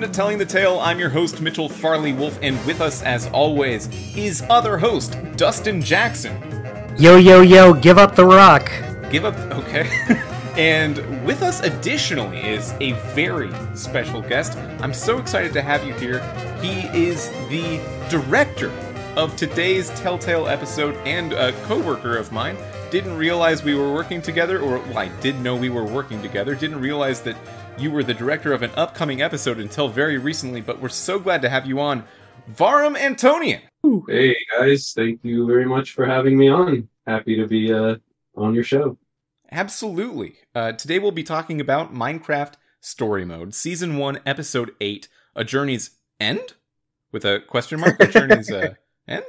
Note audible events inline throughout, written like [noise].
welcome to Telling the Tale. I'm your host, Mitchell Farley Wolfe, and with us, as always, is other host, Dustin Jackson. Yo, yo, yo, give up the rock. Give up, okay. [laughs] and with us, additionally, is a very special guest. I'm so excited to have you here. He is the director of today's Telltale episode and a co worker of mine. Didn't realize we were working together, or well, I did know we were working together. Didn't realize that you were the director of an upcoming episode until very recently, but we're so glad to have you on. Vahram Antonian. Hey guys, thank you very much for having me on. Happy to be uh, on your show. Absolutely. Uh, today we'll be talking about Minecraft Story Mode, Season 1, Episode 8, A Journey's End? With a question mark? A Journey's uh, [laughs] End?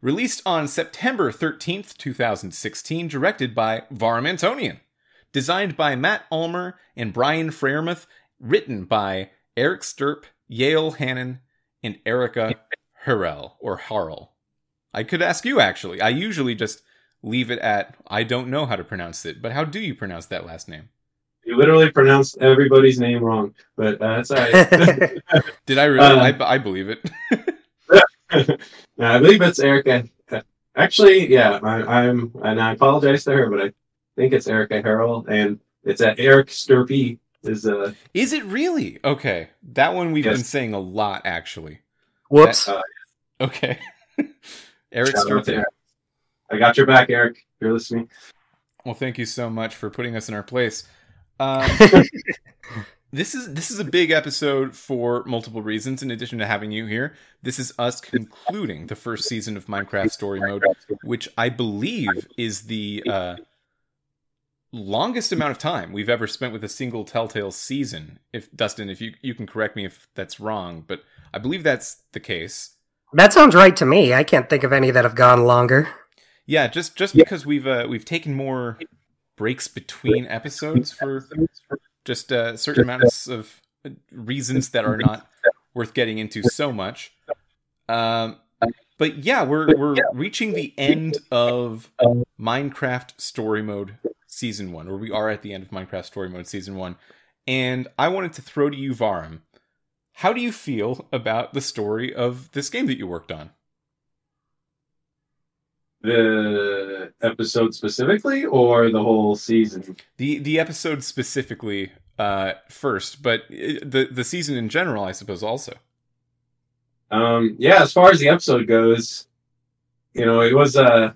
Released on September 13th, 2016, directed by Vahram Antonian designed by Matt Ulmer and Brian Freiermuth, written by Eric Stirp, Yale Hannon, and Erica Harrell or Harrell. I could ask you actually. I usually just leave it at I don't know how to pronounce it, but how do you pronounce that last name? You literally pronounced everybody's name wrong, but uh, that's all right. [laughs] Did I really? Uh, I, I, believe it. [laughs] I believe it's Erica. Actually, yeah, I, am and I apologize to her, but I think it's Erica Harrell, and it's at Eric Stirpe. Is uh Is it really? Okay. That one we've yes. been saying a lot actually. Whoops. That, uh, okay. [laughs] Eric Stirpe. I got your back, Eric. You're listening. Well, thank you so much for putting us in our place. Um, [laughs] this is this is a big episode for multiple reasons. In addition to having you here, this is us concluding the first season of Minecraft Story Mode, which I believe is the uh, longest amount of time we've ever spent with a single Telltale season. If Dustin, if you you can correct me if that's wrong, but I believe that's the case. That sounds right to me. I can't think of any that have gone longer. Yeah, just just because we've uh, we've taken more breaks between episodes for just uh, certain amounts of reasons that are not worth getting into so much. Um, but yeah, we're we're reaching the end of Minecraft Story Mode season one, or we are at the end of Minecraft Story Mode season one. And I wanted to throw to you, Vahram. How do you feel about the story of this game that you worked on? The episode specifically, or the whole season? The the episode specifically uh, first, but uh, the the season in general, I suppose, also. Um, yeah, as far as the episode goes, you know, it was uh,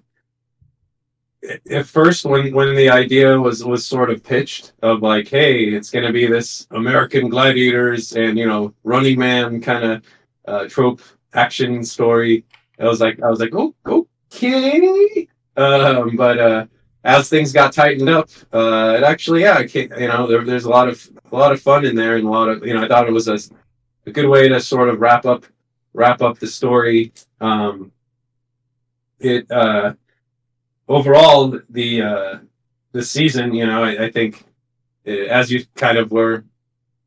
at first when when the idea was was sort of pitched of like hey it's going to be this american gladiators and you know running man kind of uh, trope action story i was like i was like oh okay. Um, but uh, as things got tightened up uh, it actually yeah you know there, there's a lot of a lot of fun in there and a lot of you know i thought it was a, a good way to sort of wrap up wrap up the story. Um, it uh overall, the uh, the season, you know, I, I think it, as you kind of were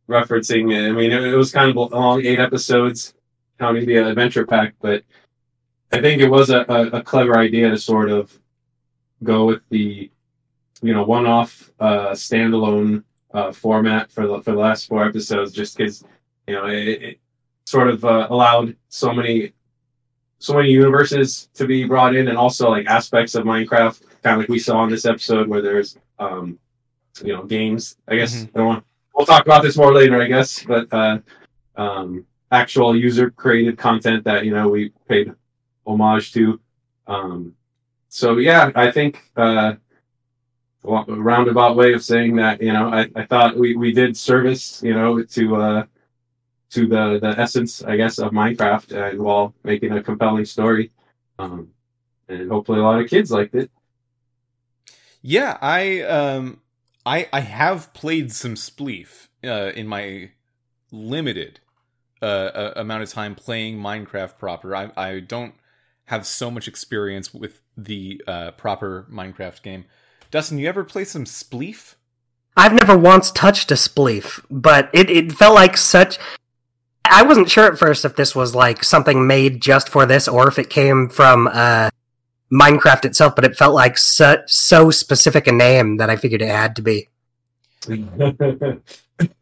referencing, I mean, it, it, was kind of a long eight episodes, counting the adventure pack, but I think it was a, a, a clever idea to sort of go with the, you know, one-off uh, standalone uh, format for the for the last four episodes, just because you know it, it sort of uh, allowed so many so many universes to be brought in and also like aspects of Minecraft, kind of like we saw in this episode where there's um you know games. I guess mm-hmm. I don't want we'll talk about this more later, I guess, but uh um actual user created content that, you know, we paid homage to. Um so yeah, I think uh a roundabout way of saying that, you know, I, I thought we, we did service, you know, to uh to the the essence, I guess, of Minecraft, and while making a compelling story. Um, and hopefully, a lot of kids liked it. Yeah, I um, I I have played some Spleef uh, in my limited uh, amount of time playing Minecraft proper. I I don't have so much experience with the uh, proper Minecraft game. Dustin, you ever play some Spleef? I've never once touched a spleef, but it, it felt like such I wasn't sure at first if this was like something made just for this or if it came from uh, Minecraft itself, but it felt like so, so specific a name that I figured it had to be. [laughs]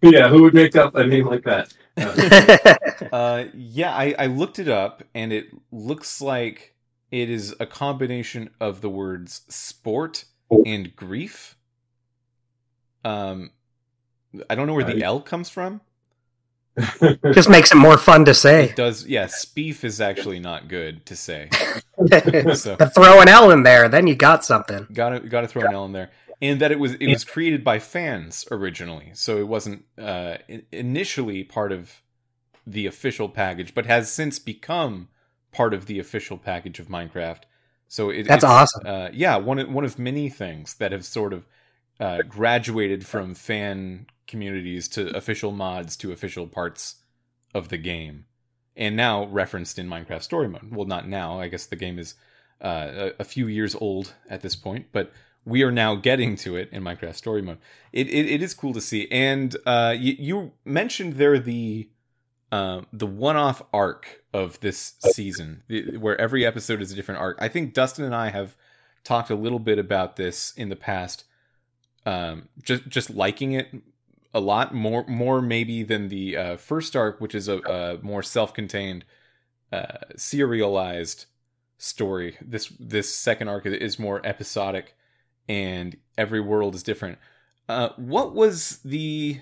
yeah, who would make up a name like that? [laughs] uh, yeah, I, I looked it up, and it looks like it is a combination of the words sport and grief. Um, I don't know where the L comes from. [laughs] Just makes it more fun to say. It does, yeah. Speef is actually not good to say. [laughs] So But throw an L in there, then you got something. gotta gotta throw an L in there, and that it was it was created by fans originally, so it wasn't uh, initially part of the official package, but has since become part of the official package of Minecraft. So it, That's it's, awesome. Uh, yeah, one of, one of many things that have sort of uh, graduated from fan communities to official mods to official parts of the game, and now referenced in Minecraft Story Mode. Well, not now. I guess the game is uh, a, a few years old at this point, but we are now getting to it in Minecraft Story Mode. It it, it is cool to see, and uh, you, you mentioned there the uh, the one-off arc of this season, where every episode is a different arc. I think Dustin and I have talked a little bit about this in the past. Um, just just liking it a lot more, more maybe than the uh, first arc, which is a, a more self-contained, uh, serialized story. This this second arc is more episodic, and every world is different. Uh, what was the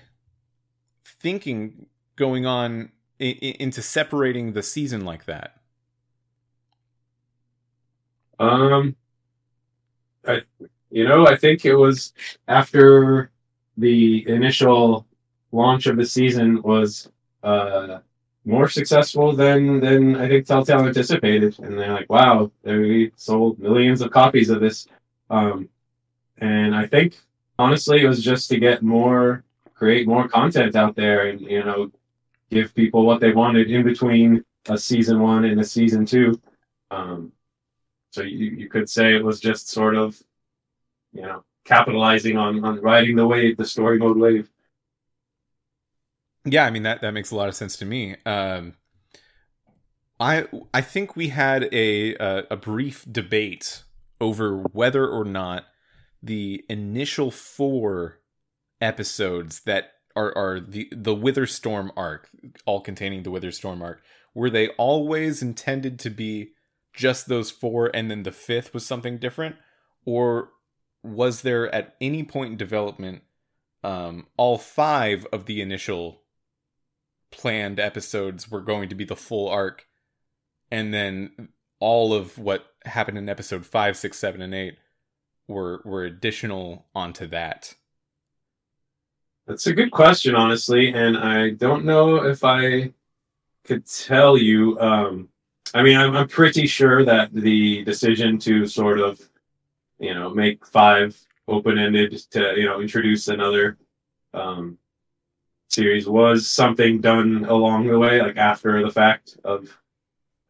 thinking going on into separating the season like that? Um, I, you know, I think it was after the initial launch of the season was uh more successful than than I think Telltale anticipated, and they're like, "Wow, they sold millions of copies of this." Um, and I think honestly, it was just to get more, create more content out there, and you know, give people what they wanted in between a season one and a season two. Um, so you, you could say it was just sort of, you know, capitalizing on, on riding the wave, the story mode wave. Yeah, I mean that that makes a lot of sense to me. Um, I I think we had a a, a brief debate over whether or not the initial four episodes that are are the the Witherstorm arc, all containing the Witherstorm arc, were they always intended to be just those four, and then the fifth was something different, or was there at any point in development um, all five of the initial planned episodes were going to be the full arc, and then all of what happened in episode five, six, seven, and eight were were additional onto that. That's a good question, honestly, and I don't know if I could tell you. Um, I mean, I'm, I'm pretty sure that the decision to sort of, you know, make five open-ended to you know introduce another um, series was something done along the way, like after the fact of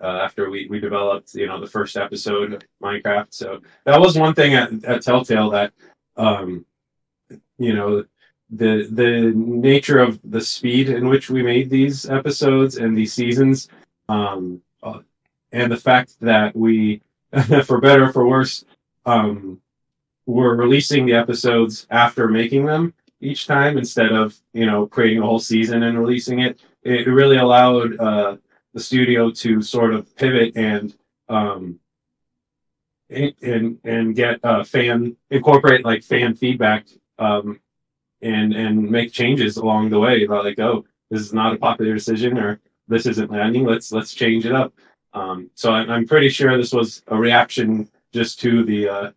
uh, after we, we developed you know the first episode of Minecraft. So that was one thing at, at Telltale that um, you know the the nature of the speed in which we made these episodes and these seasons, um, uh, and the fact that we, [laughs] for better or for worse, um, were releasing the episodes after making them each time instead of you know creating a whole season and releasing it. It really allowed uh, the studio to sort of pivot and um, and and, get uh, fan incorporate like fan feedback um, and and make changes along the way about like oh this is not a popular decision or this isn't landing let's let's change it up um, so I'm, I'm pretty sure this was a reaction just to the uh,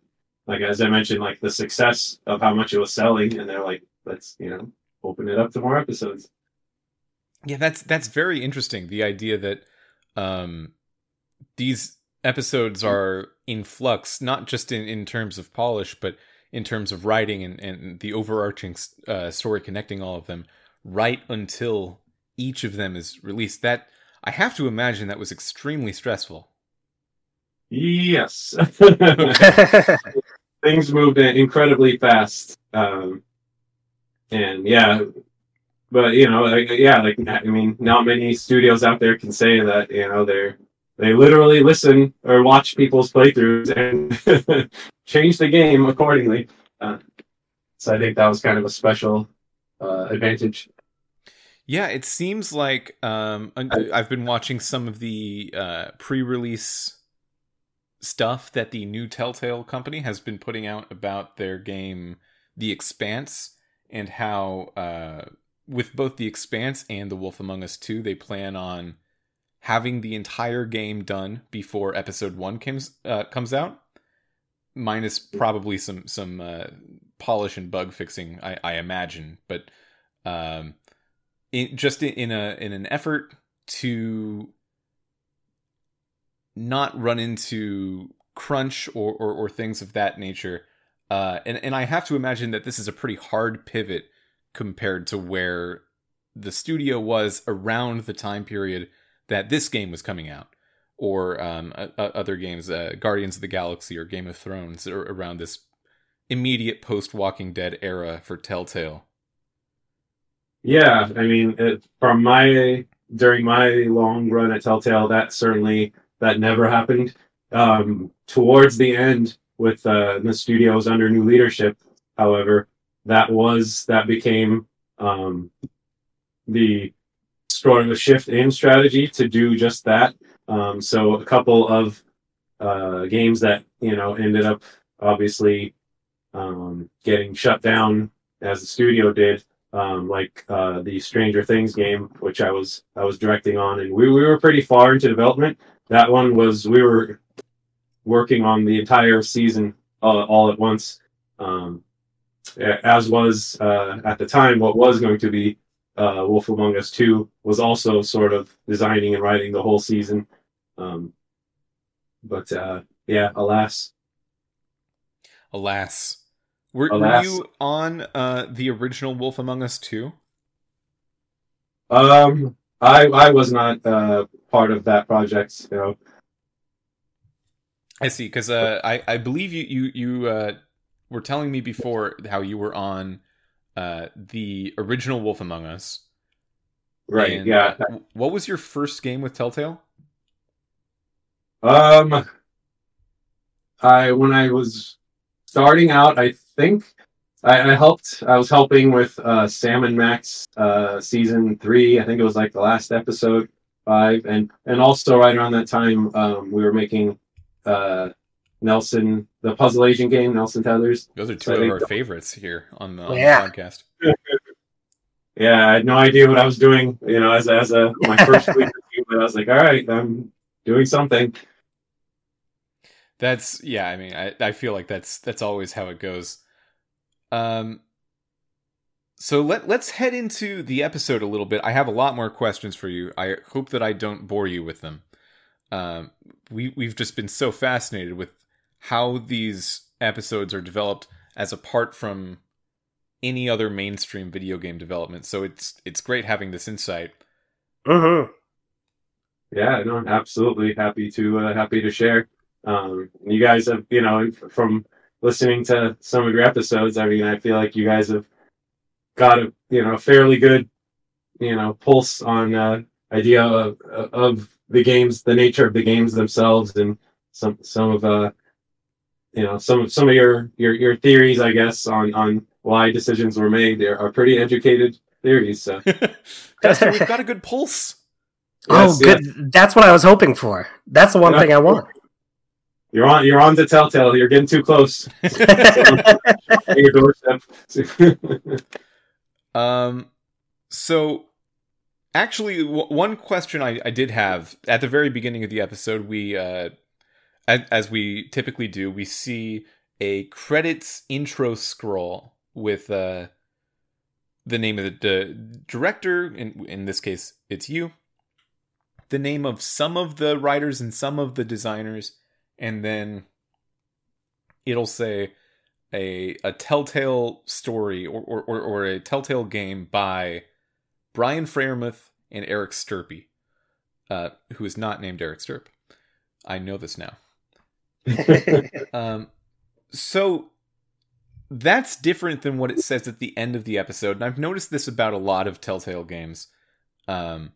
like as I mentioned like the success of how much it was selling and they're like let's you know open it up to more episodes Yeah, that's that's very interesting. The idea that um, these episodes are in flux, not just in, in terms of polish, but in terms of writing and, and the overarching uh, story connecting all of them, right until each of them is released. That I have to imagine that was extremely stressful. Yes. [laughs] Things moved incredibly fast um, and yeah but you know like, yeah like i mean not many studios out there can say that you know they're they literally listen or watch people's playthroughs and [laughs] change the game accordingly. Uh, so i think that was kind of a special uh, advantage. Yeah, it seems like um, I, have been watching some of the uh, pre-release stuff that the new Telltale company has been putting out about their game, The Expanse, and how uh, with both The Expanse and The Wolf Among Us 2, they plan on having the entire game done before Episode One comes uh, comes out, minus probably some some uh, polish and bug fixing, I, I imagine, but. Um, in, just in a in an effort to not run into crunch or, or, or things of that nature. Uh, and, and I have to imagine that this is a pretty hard pivot compared to where the studio was around the time period that this game was coming out, or um, uh, other games, uh, Guardians of the Galaxy or Game of Thrones, or around this immediate post Walking Dead era for Telltale. Yeah, I mean, it, from my during my long run at Telltale, that certainly that never happened. Um, towards the end, with uh, the studios under new leadership, however, that was that became um, the sort of shift in strategy to do just that. Um, so a couple of uh, games that you know ended up obviously um, getting shut down as the studio did um, like uh, the Stranger Things game, which I was I was directing on, and we, we were pretty far into development. That one was we were working on the entire season uh, all at once, um, as was uh, at the time what was going to be uh, Wolf Among Us Two was also sort of designing and writing the whole season. Um, but uh, yeah, alas, alas, were, were you on uh, the original Wolf Among Us Two? Um, I I was not uh, part of that project. You know. I see, because uh, I I believe you you you uh, were telling me before how you were on uh, the original Wolf Among Us. Right. And, yeah. Uh, what was your first game with Telltale? Um, I when I was starting out, I think I, I, helped. I was helping with uh, Sam and Max uh, season three. I think it was like the last episode five, and and also right around that time um, we were making uh, Nelson the puzzle agent game, Nelson Tethers. Those are two so of our favorites here on the, on yeah. the podcast. [laughs] yeah, I had no idea what I was doing. You know, as as a my first [laughs] week, but I was like, all right, I'm doing something. That's yeah. I mean, I I feel like that's that's always how it goes. Um. So let let's head into the episode a little bit. I have a lot more questions for you. I hope that I don't bore you with them. Um, we we've just been so fascinated with how these episodes are developed as apart from any other mainstream video game development. So it's it's great having this insight. Uh huh. Yeah, no, I'm absolutely happy to uh, happy to share. Um, you guys have, you know, from listening to some of your episodes, I mean, I feel like you guys have got a, you know, fairly good, you know, pulse on uh, idea of, of the games, the nature of the games themselves, and some some of uh, you know, some of some of your your your theories, I guess, on on why decisions were made. They are pretty educated theories. So, [laughs] we've got a good pulse. Oh, good. Yes. That's what I was hoping for. That's the one yeah. thing I want. You're on. You're on to Telltale. You're getting too close. [laughs] [laughs] your doorstep. [laughs] um. So, actually, w- one question I, I did have at the very beginning of the episode, we, uh, as, as we typically do, we see a credits intro scroll with uh, the name of the, the director. In in this case, it's you. The name of some of the writers and some of the designers and then it'll say a a telltale story or or, or, or a telltale game by Brian Freyermuth and Eric Stirpe, uh, who is not named Eric Stirpe. I know this now. [laughs] um, so that's different than what it says at the end of the episode, and I've noticed this about a lot of Telltale games. Um,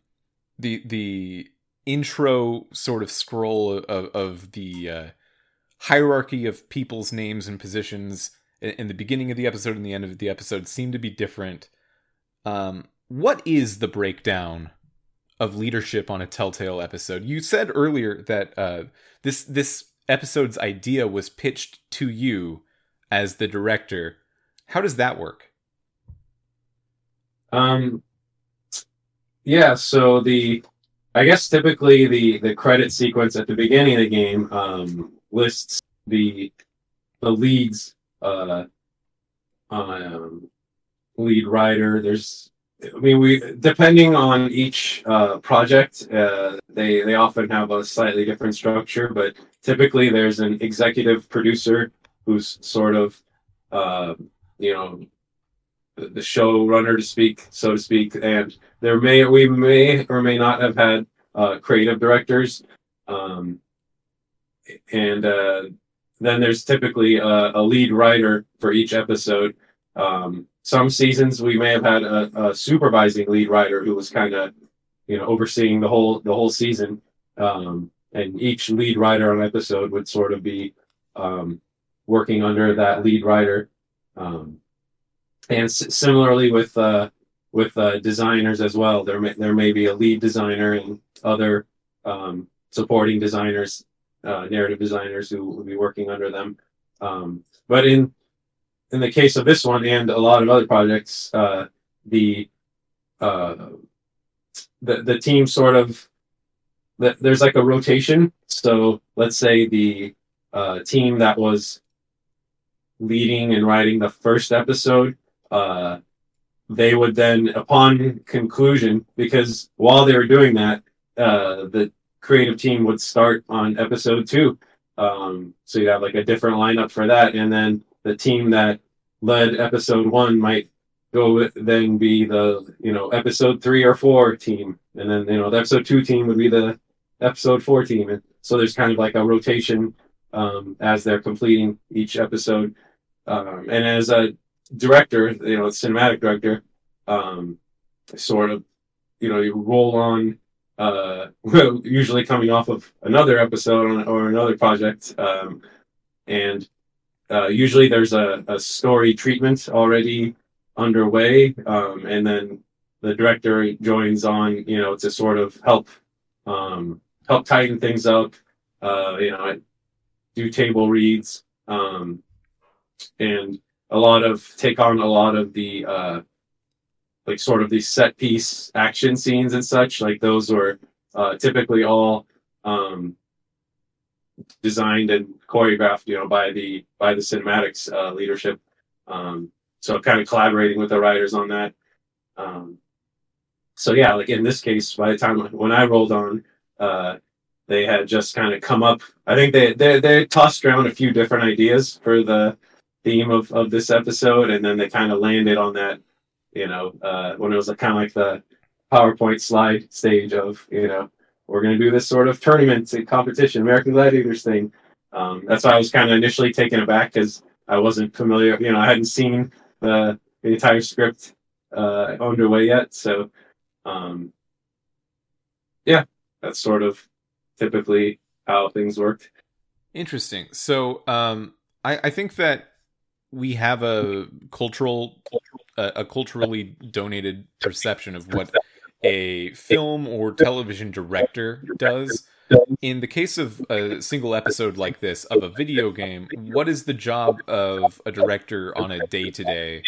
the the intro sort of scroll of, of the uh, hierarchy of people's names and positions in, the beginning of the episode and the end of the episode seem to be different. Um, what is the breakdown of leadership on a Telltale episode? You said earlier that uh, this this episode's idea was pitched to you as the director. How does that work? Um, yeah, so the I guess typically the the credit sequence at the beginning of the game um, lists the the leads uh, um, lead writer. There's I mean we depending on each uh, project uh, they they often have a slightly different structure, but typically there's an executive producer who's sort of uh, you know the, showrunner to speak, so to speak, and there may we may or may not have had uh, creative directors, um, and uh, then there's typically a, a, lead writer for each episode. Um, some seasons we may have had a, a supervising lead writer who was kind of you know overseeing the whole the whole season, um, and each lead writer on episode would sort of be um, working under that lead writer. Um, and s- similarly with uh, with uh, designers as well. There may there may be a lead designer and other um, supporting designers, uh, narrative designers who will be working under them. Um, but in in the case of this one and a lot of other projects, uh, the uh, the the team sort of there's like a rotation. So let's say the uh, team that was leading and writing the first episode uh, they would then, upon conclusion, because while they were doing that, uh, the creative team would start on episode two. Um, so you'd have like a different lineup for that, and then the team that led episode one might go with, then be the you know episode three or four team, and then you know the episode two team would be the episode four team, and so there's kind of like a rotation um, as they're completing each episode. Um, and as a director, you know, cinematic director, um, sort of, you know, you roll on, uh, [laughs] usually coming off of another episode on, or another project, um, and uh, usually there's a, a story treatment already underway, um, and then the director joins on, you know, to sort of help um, help tighten things up, uh, you know, do table reads, um, and a lot of take on a lot of the uh like sort of these set piece action scenes and such like those were uh typically all um designed and choreographed you know by the by the cinematics uh leadership. Um so kind of collaborating with the writers on that. Um so yeah like in this case by the time when i rolled on uh they had just kind of come up. I think they they, they tossed around a few different ideas for the theme of, of this episode, and then they kind of landed on that, you know, uh, when it was kind of like the PowerPoint slide stage of, you know, we're going to do this sort of tournament competition, American Gladiators thing. Um, that's why I was kind of initially taken aback because I wasn't familiar, you know, I hadn't seen the, the entire script uh, underway yet. So, um, yeah, that's sort of typically how things worked. Interesting. So, um, I, I think that we have a cultural a, culturally donated perception of what a film or television director does. In the case of a single episode like this of a video game, what is the job of a director on a day to day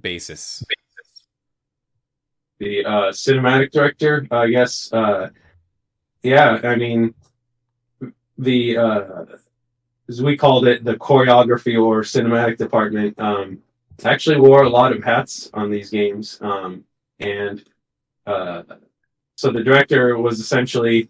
basis? The uh, cinematic director, uh, yes, uh, yeah. I mean, the uh, as we called it, the choreography or cinematic department, um, actually wore a lot of hats on these games. Um, and uh, so the director was essentially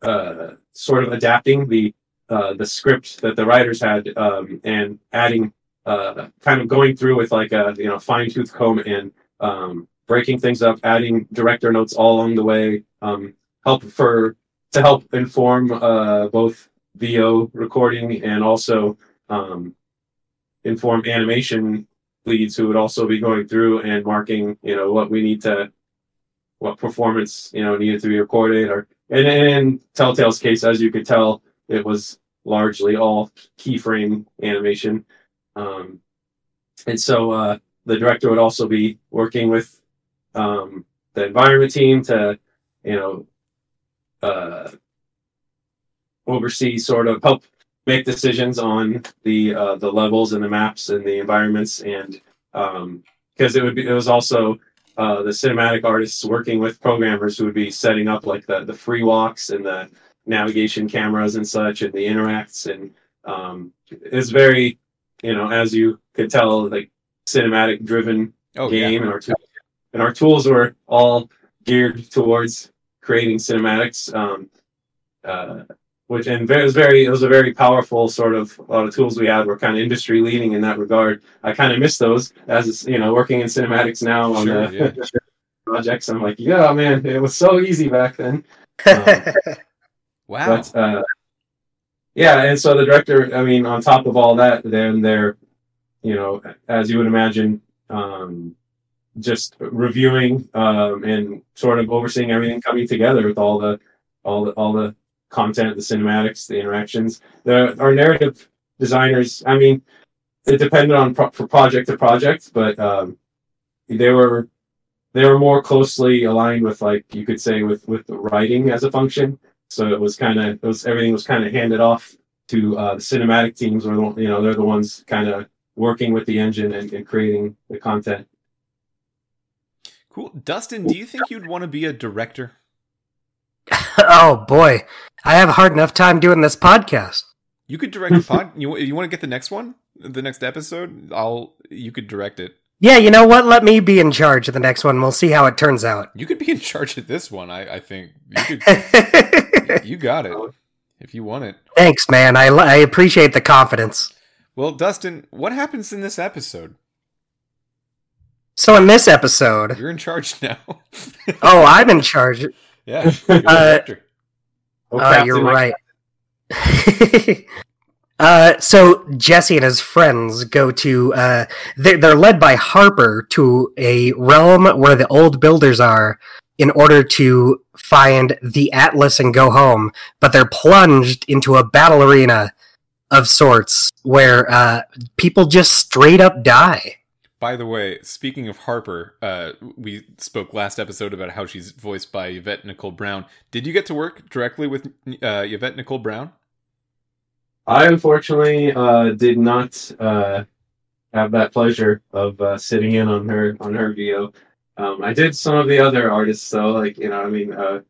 uh, sort of adapting the uh, the script that the writers had um, and adding uh, kind of going through with like a you know fine tooth comb and um, breaking things up, adding director notes all along the way. Um, help for to help inform uh, both VO recording and also um, inform animation leads who would also be going through and marking, you know, what we need to, what performance, you know, needed to be recorded. Or and in Telltale's case, as you could tell, it was largely all keyframe animation. Um, and so uh, the director would also be working with um, the environment team to, you know, uh, oversee sort of help make decisions on the uh, the levels and the maps and the environments and because it would be it was also uh, the cinematic artists working with programmers who would be setting up like the the free walks and the navigation cameras and such and the interacts and um, it's very you know as you could tell like cinematic driven Oh game yeah. and our tools, and our tools were all geared towards creating cinematics um, uh, which and it was very it was a very powerful sort of a lot of tools we had were kind of industry leading in that regard. I kind of miss those as you know working in cinematics now on Sure, the [laughs] projects. I'm like yeah man it was so easy back then. Um, [laughs] Wow. but uh, yeah, and so the director, I mean, on top of all that, then they're, you know, as you would imagine, um, just reviewing um, and sort of overseeing everything coming together with all the, all the, all the content, the cinematics, the interactions. The our narrative designers, I mean, it depended on pro- for project to project, but um, they were they were more closely aligned with like you could say with with the writing as a function so it was kind of it was everything was kind of handed off to uh, the cinematic teams or you know they're the ones kind of working with the engine and, and creating the content Cool. Dustin, do you think you'd want to be a director? [laughs] oh boy, I have a hard enough time doing this podcast. You could direct a [laughs] pod. You you want to get the next one, the next episode? I'll. You could direct it. Yeah, you know what? Let me be in charge of the next one. We'll see how it turns out. You could be in charge of this one. I I think you could. [laughs] you got it if you want it. Thanks, man. I, I appreciate the confidence. Well, Dustin, what happens in this episode? So in this episode, You're in charge now. [laughs] oh, I'm in charge. yeah, [laughs] you're Uh, director. Oh, Oh, you're right. [laughs] uh, so Jesse and his friends go to. Uh, they're, they're led by Harper to a realm where the old builders are, in order to find the Atlas and go home. But they're plunged into a battle arena of sorts where uh, people just straight up die. By the way, speaking of Harper, uh, we spoke last episode about how she's voiced by Yvette Nicole Brown. Did you get to work directly with uh, Yvette Nicole Brown? I unfortunately uh, did not uh, have that pleasure of uh, sitting in on her on her VO. Um, I did some of the other artists though, like you know, I mean, uh,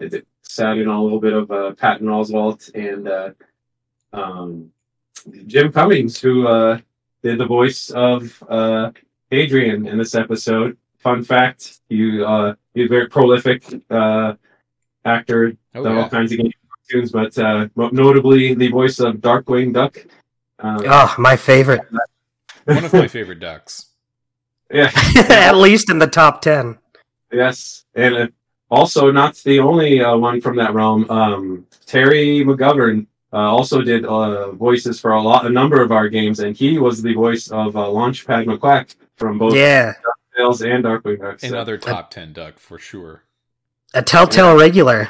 I did, sat in on a little bit of uh, Patton Oswalt and uh, um, Jim Cummings, who uh, did the voice of uh, Hadrian in this episode. Fun fact: you uh, he's a very prolific uh, actor Oh done all kinds of game cartoons, but uh, notably the voice of Darkwing Duck. Um, Oh, my favorite. One of my favorite ducks. [laughs] yeah, [laughs] At least in the top ten. yes, and uh, also not the only uh, one from that realm. Um, Terry McGovern uh, also did uh, voices for a lot, a number of our games, and he was the voice of uh, Launchpad McQuack from both Yeah, Tales and Darkwing Duck. so- Another top ten duck for sure. a telltale regular.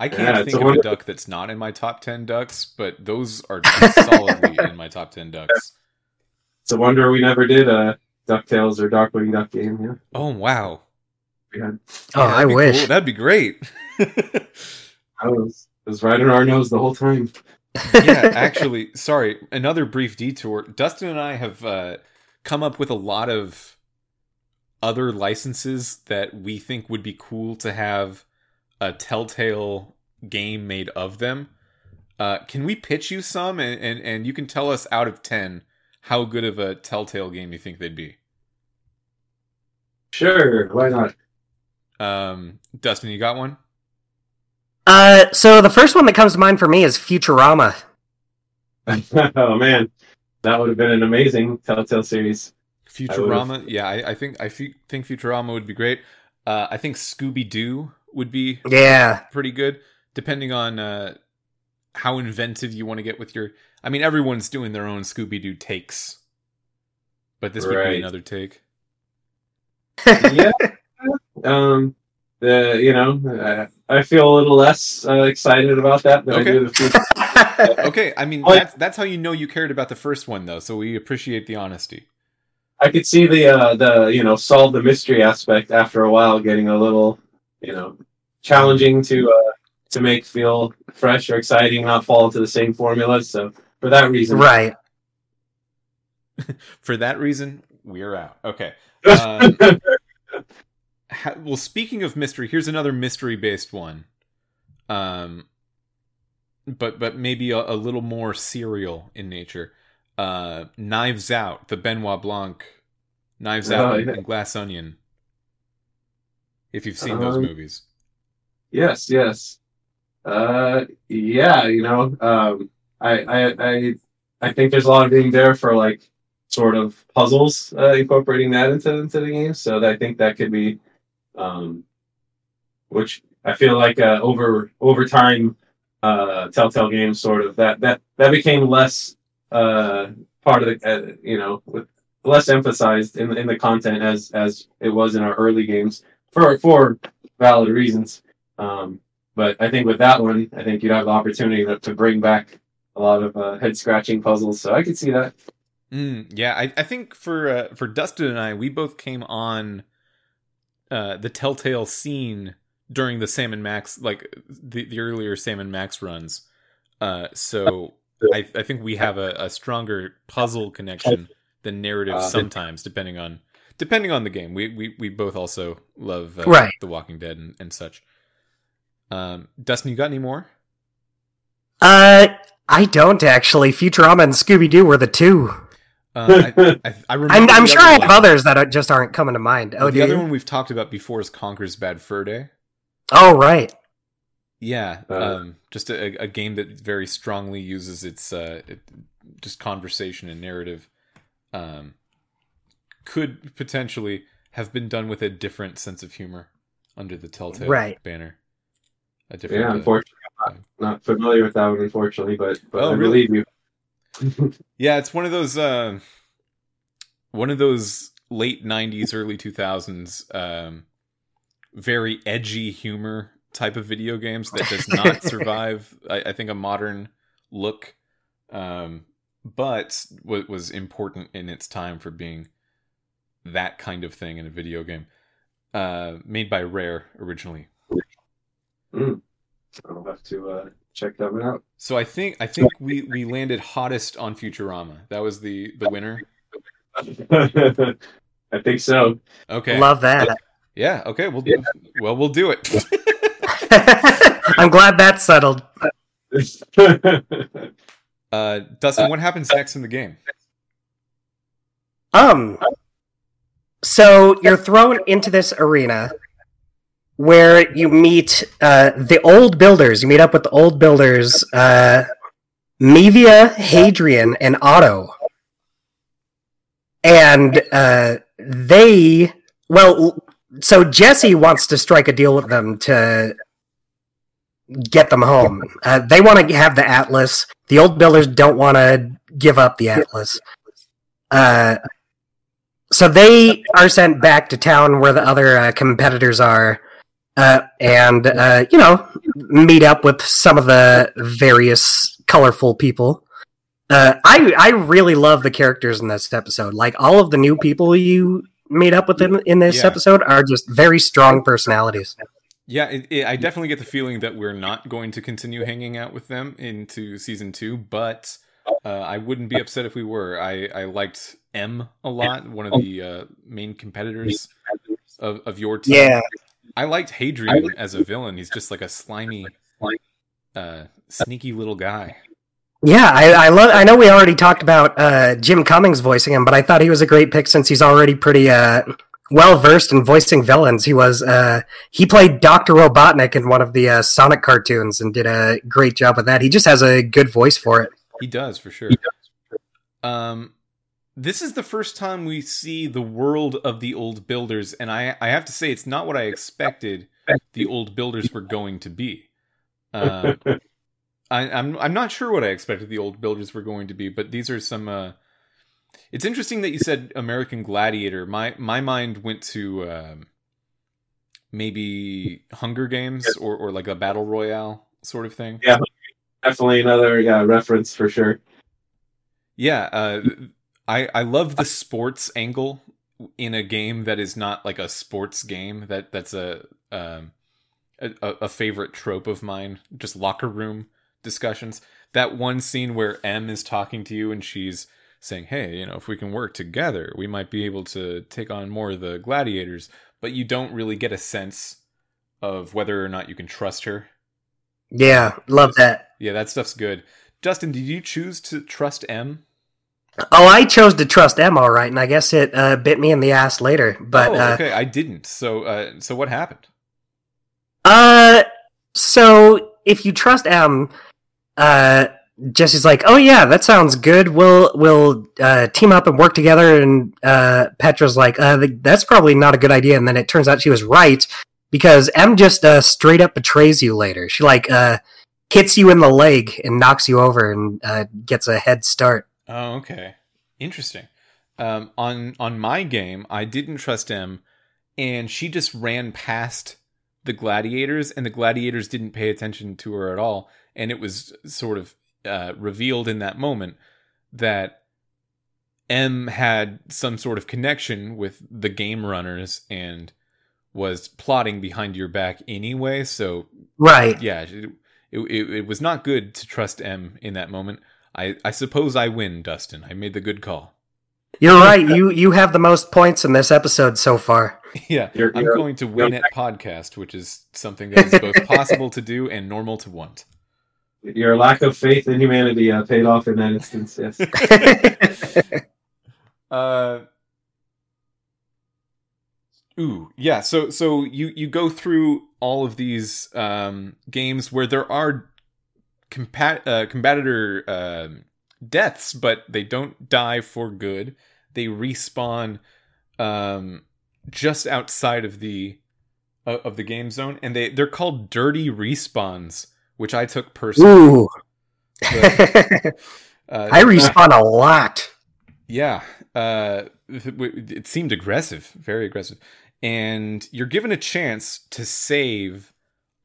I can't Yeah, think a of a duck that's not in my top ten ducks, but those are solidly in my top ten ducks. [laughs] It's a wonder we never did a Ducktales or Darkwing Duck game. Yeah, Oh wow! we had. Oh, Yeah, I wish. cool. That'd be great. [laughs] I was it was right in our nose the whole time. [laughs] yeah, [laughs] actually, sorry. Another brief detour. Dustin and I have uh, come up with a lot of other licenses that we think would be cool to have a Telltale game made of them. Uh, can we pitch you some, and, and and you can tell us out of ten how good of a Telltale game you think they'd be? Sure, why not? Um, Dustin, you got one? Uh, so the first one that comes to mind for me is Futurama. [laughs] oh man, that would have been an amazing Telltale series. Futurama, yeah, I, I think I think Futurama would be great. Uh, I think Scooby Doo would be Yeah, pretty good, depending on uh, how inventive you want to get with your. I mean, everyone's doing their own Scooby Doo takes, but this would be another take. yeah. [laughs] Um. The you know uh, I feel a little less uh, excited about that than Okay. I do the future. [laughs] Okay, I mean that's that's how you know you cared about the first one, though. So we appreciate the honesty. I could see the uh, the you know solve the mystery aspect after a while getting a little you know challenging to uh, to make feel fresh or exciting, not fall into the same formulas. So for that reason, Right. [laughs] For that reason, we're out. Okay. Um, [laughs] ha- well, speaking of mystery, here's another mystery-based one. Um, but but maybe a, a little more serial in nature. Uh, Knives Out, the Benoit Blanc, Knives Out Oh, and- yeah. and Glass Onion. If you've seen those Um, movies, Yes, yes. Uh, yeah, you know, um, I, I, I, I think there's a lot of being there for like sort of puzzles, uh, incorporating that into into the game. So I think that could be, um, which I feel like uh, over over time, uh, Telltale games sort of that that that became less uh part of the uh, you know less emphasized in in the content as as it was in our early games for for valid reasons. Um, but I think with that one, I think you'd have the opportunity to, to bring back a lot of uh, head scratching puzzles. So I could see that. Mm, yeah, I, I think for uh, for Dustin and I, we both came on uh, the Telltale scene during the Sam and Max, like the, the earlier Sam and Max runs. Uh, so I, I think we have a, a stronger puzzle connection than narrative Uh, sometimes, depending on depending on the game. We we, we both also love uh, Right. The Walking Dead and, and such. Um, Dustin, you got any more? Uh, I don't actually. Futurama and Scooby Doo were the two. Uh, [laughs] I, I, I I'm, I'm sure other I have one. others that are- just aren't coming to mind. Oh, the other you? one we've talked about before is Conker's Bad Fur Day. Oh, right. Yeah, Uh, um, just a, a game that very strongly uses its uh, it, just conversation and narrative. Um, could potentially have been done with a different sense of humor under the Telltale Right. banner. A different, Yeah, uh, unfortunately, I'm not, not familiar with that one, unfortunately, but but Oh, I really? believe you. [laughs] yeah, it's one of those uh, one of those late '90s, early 2000s, um, very edgy humor type of video games that does not [laughs] survive. I, I think a modern look, um, but what was important in its time for being that kind of thing in a video game. Uh, made by Rare originally. Mm. I'll have to uh, check that one out. So I think I think we we landed hottest on Futurama. That was the the winner. [laughs] I think so. Okay. Love that. Yeah. Okay. We'll Yeah. well we'll do it. [laughs] I'm glad that's settled. [laughs] Uh, Dustin, what happens next in the game? Um, so you're thrown into this arena where you meet uh, the old builders. You meet up with the old builders, uh, Mevia, Hadrian, and Otto. And uh, they, well, so Jesse wants to strike a deal with them to get them home. Uh, they want to have the Atlas. The old builders don't want to give up the Atlas. Uh, so they are sent back to town where the other uh, competitors are, uh, and uh, you know meet up with some of the various colorful people. Uh, I I really love the characters in this episode. Like all of the new people you meet up with in, in this Yeah. episode are just very strong personalities. Yeah, it, it, I definitely get the feeling that we're not going to continue hanging out with them into season two, but uh, I wouldn't be upset if we were. I, I liked Em a lot, one of the uh, main competitors of, of your team. Yeah, I liked Hadrian as a villain. He's just like a slimy, uh, sneaky little guy. yeah. I I love. I know we already talked about uh, Jim Cummings voicing him, but I thought he was a great pick since he's already pretty uh, well versed in voicing villains. He was uh, he played Doctor Robotnik in one of the uh, Sonic cartoons and did a great job with that. He just has a good voice for it. He does for sure. Um, this is the first time we see the world of the old builders, and I I have to say it's not what I expected the old builders were going to be. Um, [laughs] I, I'm I'm not sure what I expected the old builders were going to be, but these are some. Uh, it's interesting that you said American Gladiator. My my mind went to um, maybe Hunger Games or or like a battle royale sort of thing. Yeah, definitely another yeah reference for sure. Yeah, uh, I I love the sports angle in a game that is not like a sports game. That that's a um a, a favorite trope of mine. Just locker room discussions. That one scene where Em is talking to you and she's saying, "Hey, you know, if we can work together, we might be able to take on more of the gladiators." But you don't really get a sense of whether or not you can trust her. Yeah, love that. Yeah, that stuff's good. Dustin, did you choose to trust Em? Oh, I chose to trust Em all right, and I guess it uh, bit me in the ass later. But oh, uh, okay, I didn't. So, uh, so what happened? Uh, so if you trust Em, uh, Jesse's like, "Oh yeah, that sounds good. We'll we'll uh, team up and work together." And uh, Petra's like, uh, "That's probably not a good idea." And then it turns out she was right because Em just uh, straight up betrays you later. She like uh, hits you in the leg and knocks you over and uh, gets a head start. Oh, okay, interesting. Um, on on my game, I didn't trust Em, and she just ran past the gladiators, and the gladiators didn't pay attention to her at all. And it was sort of uh, revealed in that moment that Em had some sort of connection with the game runners and was plotting behind your back anyway. So, right, yeah, it, it, it was not good to trust Em in that moment. I, I suppose I win, Dustin. I made the good call. You're right. You you have the most points in this episode so far. [laughs] Yeah, you're, I'm you're, going to win at podcast, which is something that is both [laughs] possible to do and normal to want. Your lack of faith in humanity uh, paid off in that instance. Yes. [laughs] uh. Ooh, yeah. So so you you go through all of these um, games where there are compat- uh, competitor uh, deaths, but they don't die for good. They respawn um, just outside of the uh, of the game zone, and they they're called dirty respawns, which I took personally. But, uh, [laughs] I respawn a lot. Yeah, uh, it seemed aggressive, very aggressive, and you're given a chance to save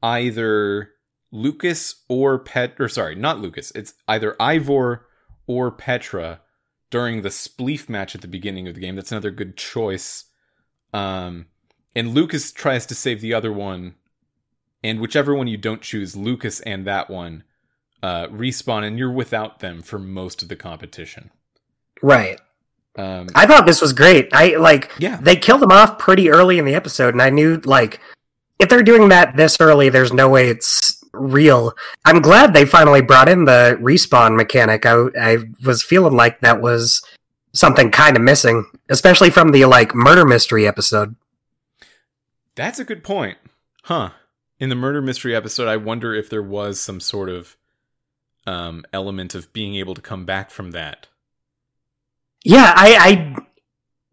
either Lucas or Pet, or sorry, not Lucas. It's either Ivor or Petra during the Spleef match at the beginning of the game. That's another good choice. Um, and Lucas tries to save the other one, and whichever one you don't choose, Lucas and that one uh, respawn, and you're without them for most of the competition. Right. Um, I thought this was great. I like. Yeah. They killed him off pretty early in the episode, and I knew like if they're doing that this early, there's no way it's real. I'm glad they finally brought in the respawn mechanic. I, I was feeling like that was something kind of missing, especially from the like murder mystery episode. That's a good point. Huh. In the murder mystery episode, I wonder if there was some sort of um, element of being able to come back from that. Yeah, I, I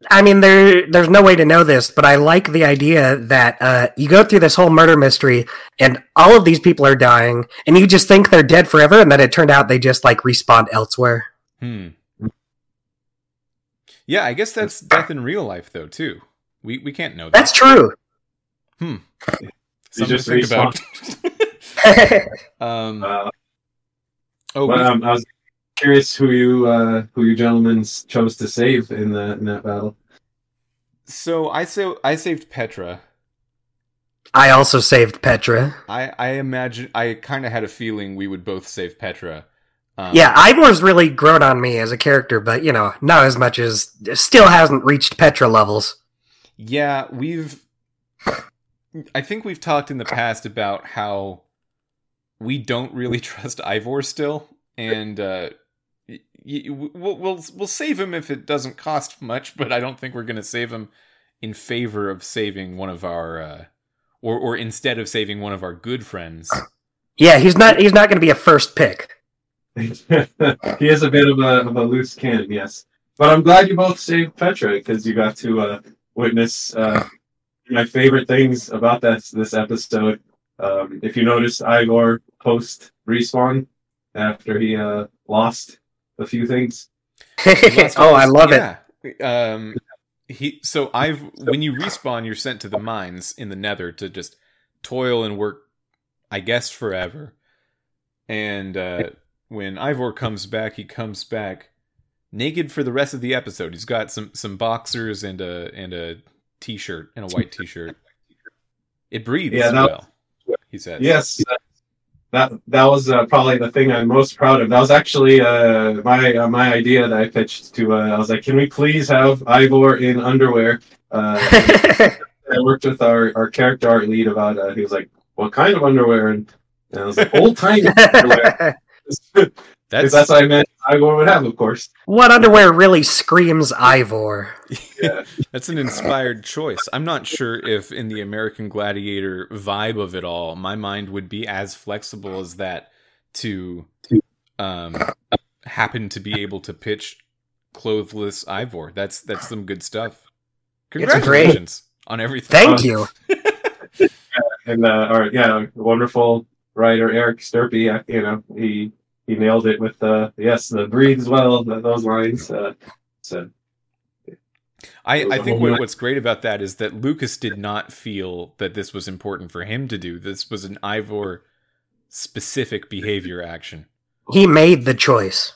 I mean, there there's no way to know this, but I like the idea that uh, you go through this whole murder mystery, and all of these people are dying, and you just think they're dead forever, and then it turned out they just like respawned elsewhere. Hmm. Yeah, I guess that's death in real life, though. Too. We we can't know. That. That's true. Hmm. [laughs] Something to think about. [laughs] [laughs] um. Uh, oh, but, um, I was curious who you uh, who you gentlemen chose to save in that in that battle. So I so I saved Petra. I also saved Petra. I I imagine I kind of had a feeling we would both save Petra. Um, yeah, Ivor's really grown on me as a character, but you know, not as much as still hasn't reached Petra levels. Yeah, we've. I think we've talked in the past about how we don't really [laughs] trust Ivor still, and uh, we'll, we'll we'll save him if it doesn't cost much, but I don't think we're going to save him in favor of saving one of our, uh, or or instead of saving one of our good friends. [coughs] Yeah, he's not he's not going to be a first pick. [laughs] he is a bit of a, of a loose cannon, yes. But I'm glad you both saved Petra because you got to uh, witness uh, my favorite things about that this episode. Um, if you noticed, Ivor post respawn after he uh, lost a few things. [laughs] oh, I love yeah. it. Um, he so I've when you respawn, you're sent to the mines in the Nether to just toil and work, I guess, forever. And uh, when Ivor comes back, he comes back naked for the rest of the episode. He's got some some boxers and a and a t-shirt and a white t-shirt. It breathes Yeah, that- well. He says. Yes, that that was uh, probably the thing I'm most proud of. That was actually uh, my uh, my idea that I pitched to. Uh, I was like, "Can we please have Ivor in underwear?" Uh, [laughs] I worked with our, our character art lead about. Uh, he was like, "What kind of underwear?" And, and I was like, "Old timey underwear." [laughs] [laughs] That's, that's what I meant. Ivor would have, of course. what underwear really screams Ivor? Yeah, [laughs] That's an inspired choice. I'm not sure if in the American Gladiator vibe of it all, my mind would be as flexible as that to um, happen to be able to pitch clothless Ivor. That's that's some good stuff. Congratulations on everything. Thank you. [laughs] and uh, our yeah, wonderful writer Eric Stirpe. uh, You know, he he nailed it with uh, yes, the breathe as well. th- Those lines. Uh, so I, I think what, what's great about that is that Lucas did not feel that this was important for him to do. This was an Ivor specific behavior action. He made the choice.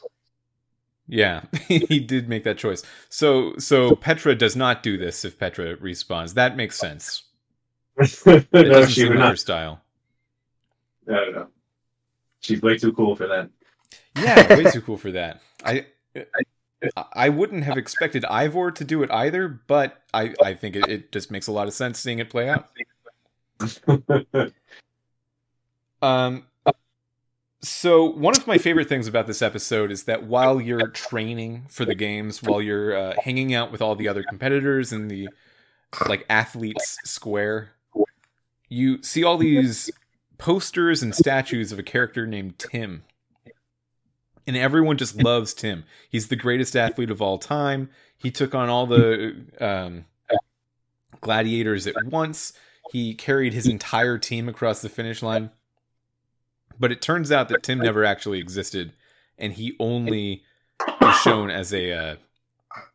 Yeah, [laughs] he did make that choice. So so Petra does not do this if Petra respawns. That makes sense. [laughs] It no, she would like her not. style. I don't know. She's way too cool for that. Yeah, [laughs] way too cool for that. I I wouldn't have expected Ivor to do it either, but I, I think it, it just makes a lot of sense seeing it play out. [laughs] Um, so one of my favorite things about this episode is that while you're training for the games, while you're uh, hanging out with all the other competitors in the like athletes square, you see all these posters and statues of a character named Tim. And everyone just loves Tim. He's the greatest athlete of all time. He took on all the um, gladiators at once. He carried his entire team across the finish line. But it turns out that Tim never actually existed, and he only was shown as a uh,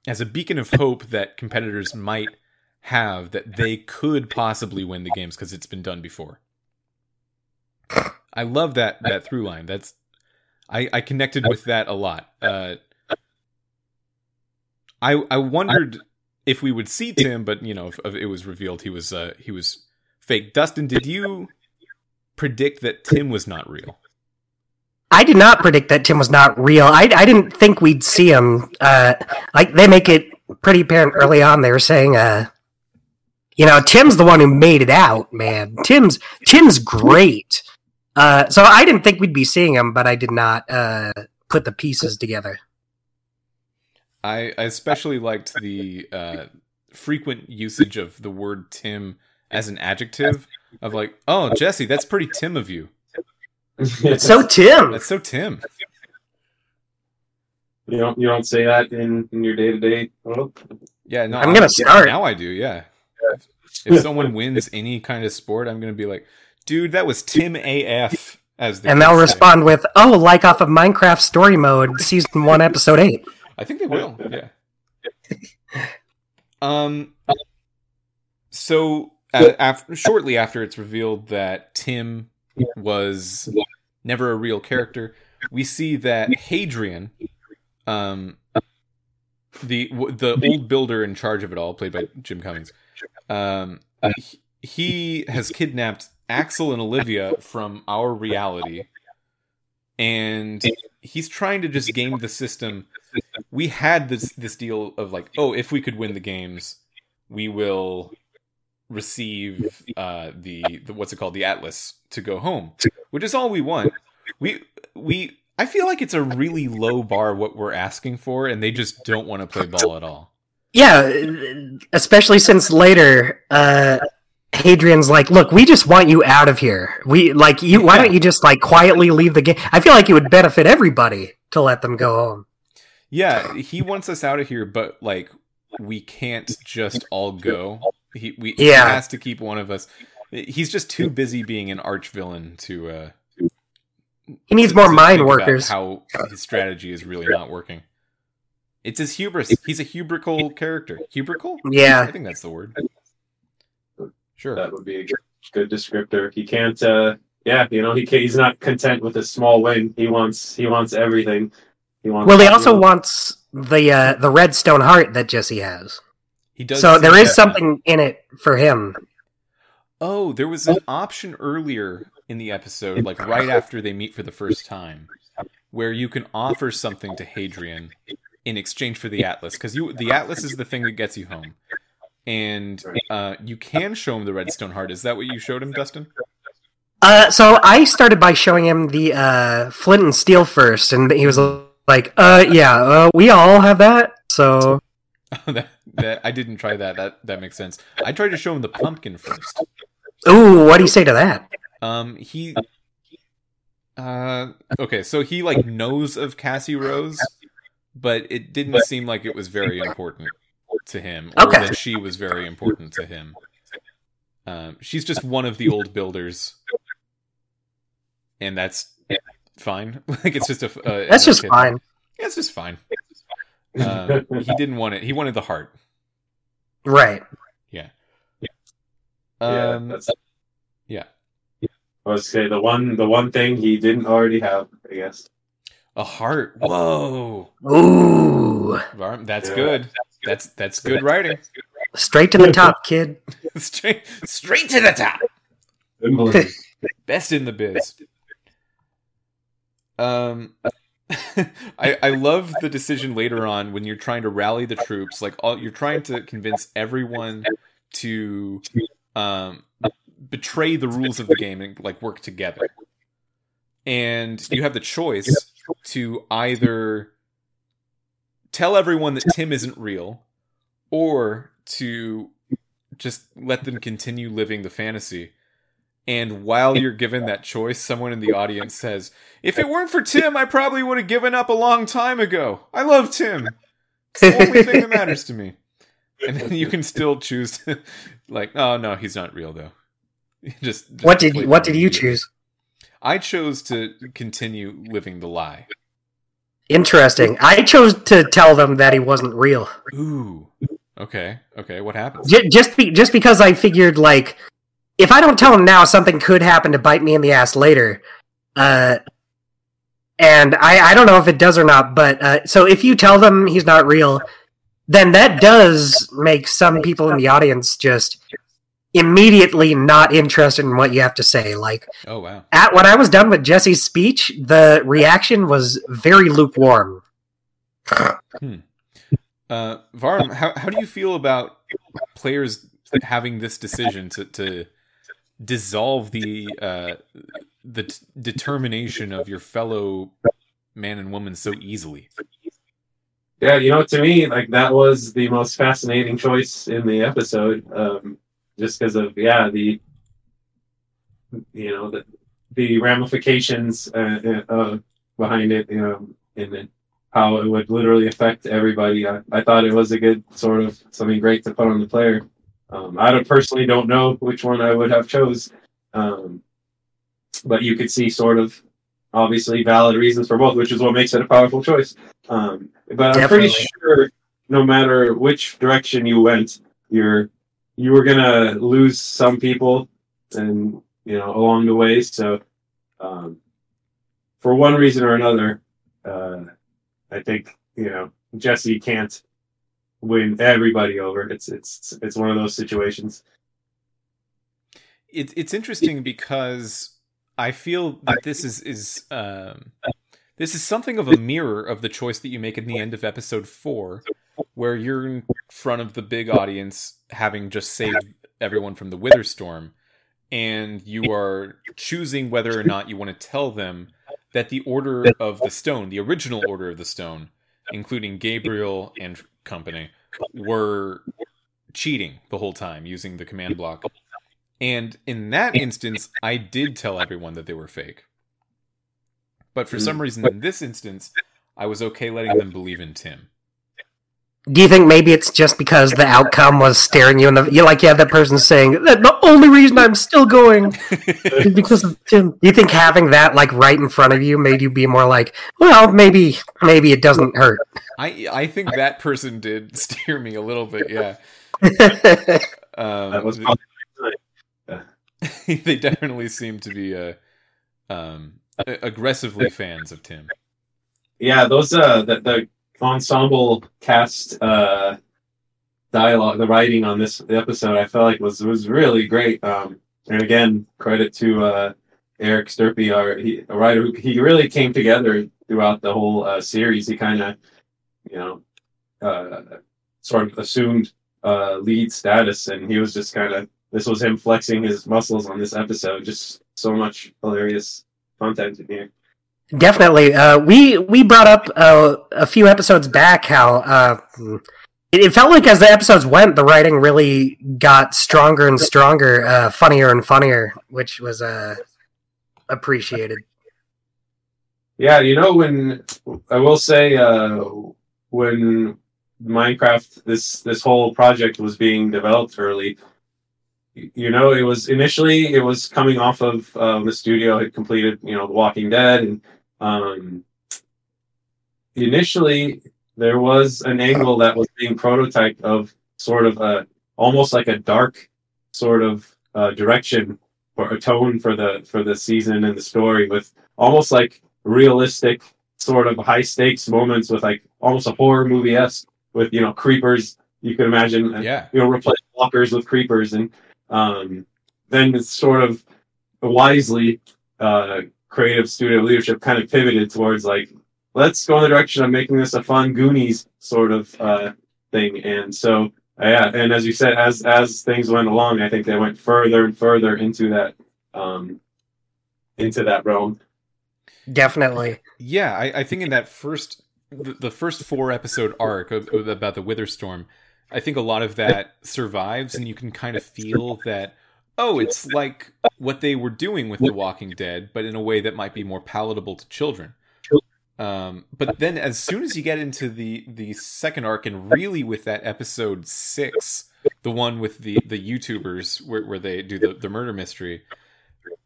as a beacon of hope that competitors might have that they could possibly win the games because it's been done before. I love that that through line. That's I I connected with that a lot. Uh, I I wondered if we would see Tim, but you know, if, if it was revealed he was uh, he was fake. Dustin, did you predict that Tim was not real? I did not predict that Tim was not real. I, I didn't think we'd see him. Uh, like they make it pretty apparent early on. They were saying, uh, you know, Tim's the one who made it out, man. Tim's Tim's great. Uh, so I didn't think we'd be seeing him, but I did not uh, put the pieces together. I, I especially liked the uh, frequent usage of the word Tim as an adjective of like, oh Jesse, that's pretty Tim of you. It's so Tim. That's so Tim. you don't you don't say that in, in your day to day. Yeah, no, I'm gonna start. now. I do. Yeah. If someone wins any kind of sport, I'm gonna be like, dude, that was Tim AF. As the And they'll respond with, "Oh, like off of Minecraft Story Mode, Season One, Episode 8. I think they will. Yeah. Um. So, uh, after, shortly after it's revealed that Tim was never a real character, we see that Hadrian, um, the the old builder in charge of it all, played by Jim Cummings, um, he has kidnapped Axel and Olivia from our reality, and he's trying to just game the system we had this this deal of like, oh, if we could win the games, we will receive uh, the, the what's it called, the Atlas to go home, which is all we want. We we I feel like it's a really low bar what we're asking for, and they just don't want to play ball at all. Yeah, especially since later, uh, Hadrian's like, "Look, we just want you out of here. We like you. Why don't you just like quietly leave the game? I feel like it would benefit everybody to let them go home." Yeah, he wants us out of here, but like we can't just all go. He we Yeah. he has to keep one of us. He's just too busy being an arch villain to uh He needs to- more to mine workers. How his strategy is really not working. It's his hubris. He's a hubrical character. Hubrical? Yeah, I think that's the word. Sure. That would be a good, good descriptor. He can't. uh Yeah, you know, he can't, he's not content with a small win. He wants he wants everything. He wants Well, he also Love. wants the uh, the redstone heart that Jesse has. He does. So there is that. something in it for him. Oh, there was an option earlier in the episode, like right after they meet for the first time, where you can offer something to Hadrian in exchange for the Atlas, because you the Atlas is the thing that gets you home, and uh, you can show him the Redstone Heart. Is that what you showed him, Dustin? Uh, so I started by showing him the uh, flint and steel first, and he was like, "Uh, yeah, uh, we all have that." So [laughs] that, that I didn't try that. That that makes sense. I tried to show him the pumpkin first. Ooh, what do you say to that? Um, he. Uh, okay, so he like knows of Cassie Rose, but it didn't seem like it was very important to him, or Okay. that she was very important to him. Um, she's just one of the old builders, and that's fine. [laughs] like it's just a. Uh, That's just okay. fine, Yeah, it's just fine. Uh, he didn't want it. He wanted the heart. right? yeah, Um, that's, yeah. I was say the one the one thing he didn't already have, I guess. a heart. Whoa, Ooh, that's Yeah. good. That's that's good writing. straight to the top, kid. [laughs] straight straight to the top. [laughs] Best in the biz. Um [laughs] I I love the decision later on when you're trying to rally the troops, like all you're trying to convince everyone to um betray the rules of the game and like work together. And you have the choice to either tell everyone that Tim isn't real or to just let them continue living the fantasy. And while you're given that choice, someone in the audience says, If it weren't for Tim, I probably would have given up a long time ago. I love Tim. It's the only thing that matters to me. And then you can still choose to, like, oh no, he's not real though. [laughs] just, just What did what did you choose? I chose to continue living the lie. Interesting. I chose to tell them that he wasn't real. Ooh. Okay. Okay. What happened? Just be- just because I figured like if I don't tell him now, something could happen to bite me in the ass later. Uh, and I I don't know if it does or not, but uh, so if you tell them he's not real, then that does make some people in the audience just immediately not interested in what you have to say. Like Oh wow. at when I was done with Jesse's speech, the reaction was very lukewarm. Uh, Vahram, how how do you feel about players having this decision to to dissolve the uh, the t- determination of your fellow man and woman so easily? Yeah, you know, to me, like that was the most fascinating choice in the episode, um, just because of yeah the, you know, the the ramifications uh, uh, behind it, you know, and then how it would literally affect everybody. I, I thought it was a good sort of something great to put on the player. Um, I don't, personally don't know which one I would have chose, um, but you could see sort of obviously valid reasons for both, which is what makes it a powerful choice. Um, but I'm pretty sure no matter which direction you went, you're you were gonna lose some people, and you know along the way. So, um, for one reason or another, uh, I think you know Jesse can't win everybody over. It's it's it's one of those situations. It's it's interesting because I feel that this is is um, this is something of a mirror of the choice that you make in the end of episode four, where you're in front of the big audience, having just saved everyone from the Wither Storm, and you are choosing whether or not you want to tell them that the Order of the Stone, the original Order of the Stone, including Gabriel and company, were cheating the whole time using the command block. And in that instance, I did tell everyone that they were fake. But for some reason, in this instance, I was okay letting them believe in Tim. Do you think maybe it's just because the outcome was staring you in the you like you have that person saying that the only reason I'm still going [laughs] is because of Tim. Do you think having that like right in front of you made you be more like, well, maybe maybe it doesn't hurt. I I think that person did [laughs] steer me a little bit. Yeah, [laughs] um, That was probably they definitely seem to be uh, um, aggressively fans of Tim. yeah, those uh the, the ensemble cast uh dialogue, the writing on this episode, I felt like was was really great. Um, and again, credit to uh Eric Stirpe, our he, a writer who he really came together throughout the whole uh, series. He kind of, you know, uh, sort of assumed uh, lead status, and he was just kind of this was him flexing his muscles on this episode. Just so much hilarious content in here. Definitely. Uh, we we brought up uh, a few episodes back how uh, it, it felt like as the episodes went, the writing really got stronger and stronger, uh, funnier and funnier, which was uh, appreciated. Yeah, you know when I will say uh, when Minecraft this this whole project was being developed early, you know it was initially it was coming off of um, the studio had completed you know The Walking Dead and um, initially there was an angle that was being prototyped of sort of a almost like a dark sort of uh, direction or a tone for the for the season and the story with almost like realistic sort of high stakes moments with like almost a horror movie esque with you know creepers you could imagine uh, Yeah. you know replace walkers with creepers and um, then it's sort of wisely uh, creative studio leadership kind of pivoted towards like let's go in the direction of making this a fun Goonies sort of uh, thing and so yeah and as you said as as things went along I think they went further and further into that um, into that realm Definitely. Yeah, I, I think in that first, the, the first four episode arc of, of- about the Witherstorm, I think a lot of that survives, and you can kind of feel that. Oh, it's like what they were doing with The Walking Dead, but in a way that might be more palatable to children. Um, but then, as soon as you get into the the second arc, and really with that episode six, the one with the the YouTubers where, where they do the, the murder mystery,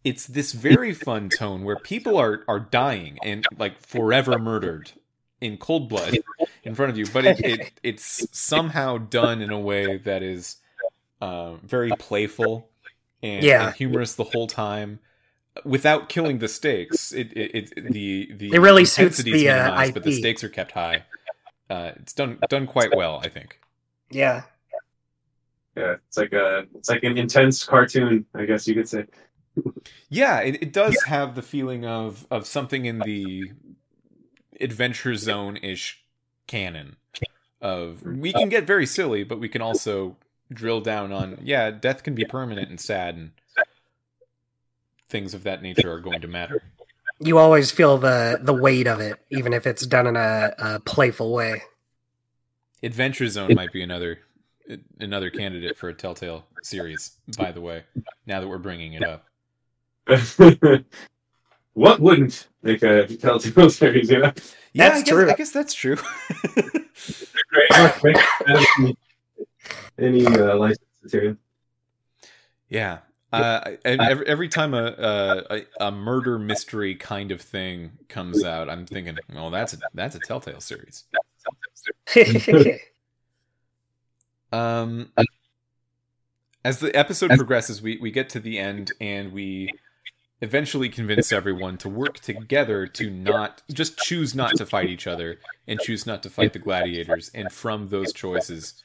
it's this very fun tone where people are are dying and like forever murdered in cold blood in front of you, but it, it it's somehow done in a way that is uh, very playful and, Yeah. and humorous the whole time. Without killing the stakes, it, it, it the the It really suits the, uh, minimized, but the stakes are kept high. Uh, it's done done quite well, I think. Yeah. yeah it's like a it's like an intense cartoon I guess you could say Yeah, it, it does have the feeling of of something in the adventure zone ish canon. Of we can get very silly, but we can also drill down on yeah, death can be permanent and sad, and things of that nature are going to matter. You always feel the the weight of it, even if it's done in a, a playful way. Adventure Zone might be another another candidate for a Telltale series. By the way, now that we're bringing it up. [laughs] what wouldn't make a Telltale [laughs] series you know Yeah, That's I guess, true. I guess that's true. [laughs] Any uh, material Yeah. Uh, and every, every time a, a a murder mystery kind of thing comes out, I'm thinking, well, that's a that's a Telltale series. [laughs] Um, as the episode progresses, we we get to the end, and we eventually convince everyone to work together to not just choose not to fight each other and choose not to fight the gladiators. And from those choices,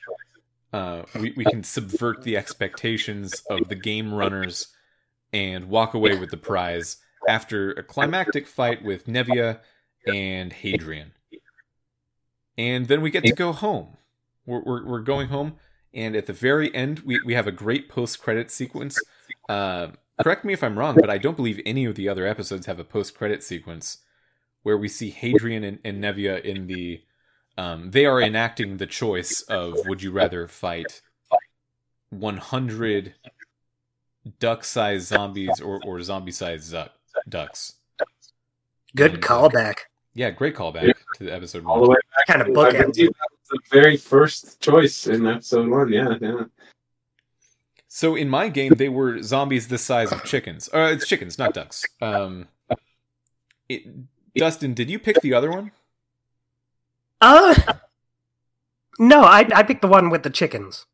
uh, we we can subvert the expectations of the game runners and walk away with the prize after a climactic fight with Mevia and Hadrian. And then we get to go home. We're, we're, we're going home, and at the very end, we, we have a great post credit sequence. Uh, correct me if I'm wrong, but I don't believe any of the other episodes have a post credit sequence where we see Hadrian and, and Mevia in the. Um, they are enacting the choice of would you rather fight 100 duck sized zombies or, or zombie sized ducks. Good And, callback. Yeah, great callback to the episode all the way back Kind of I bookends. that was the very first choice in episode one yeah yeah So in my game, they were zombies the size of chickens. Uh, it's chickens, not ducks. Um, it, Dustin, did you pick the other one? Uh, no, I I picked the one with the chickens.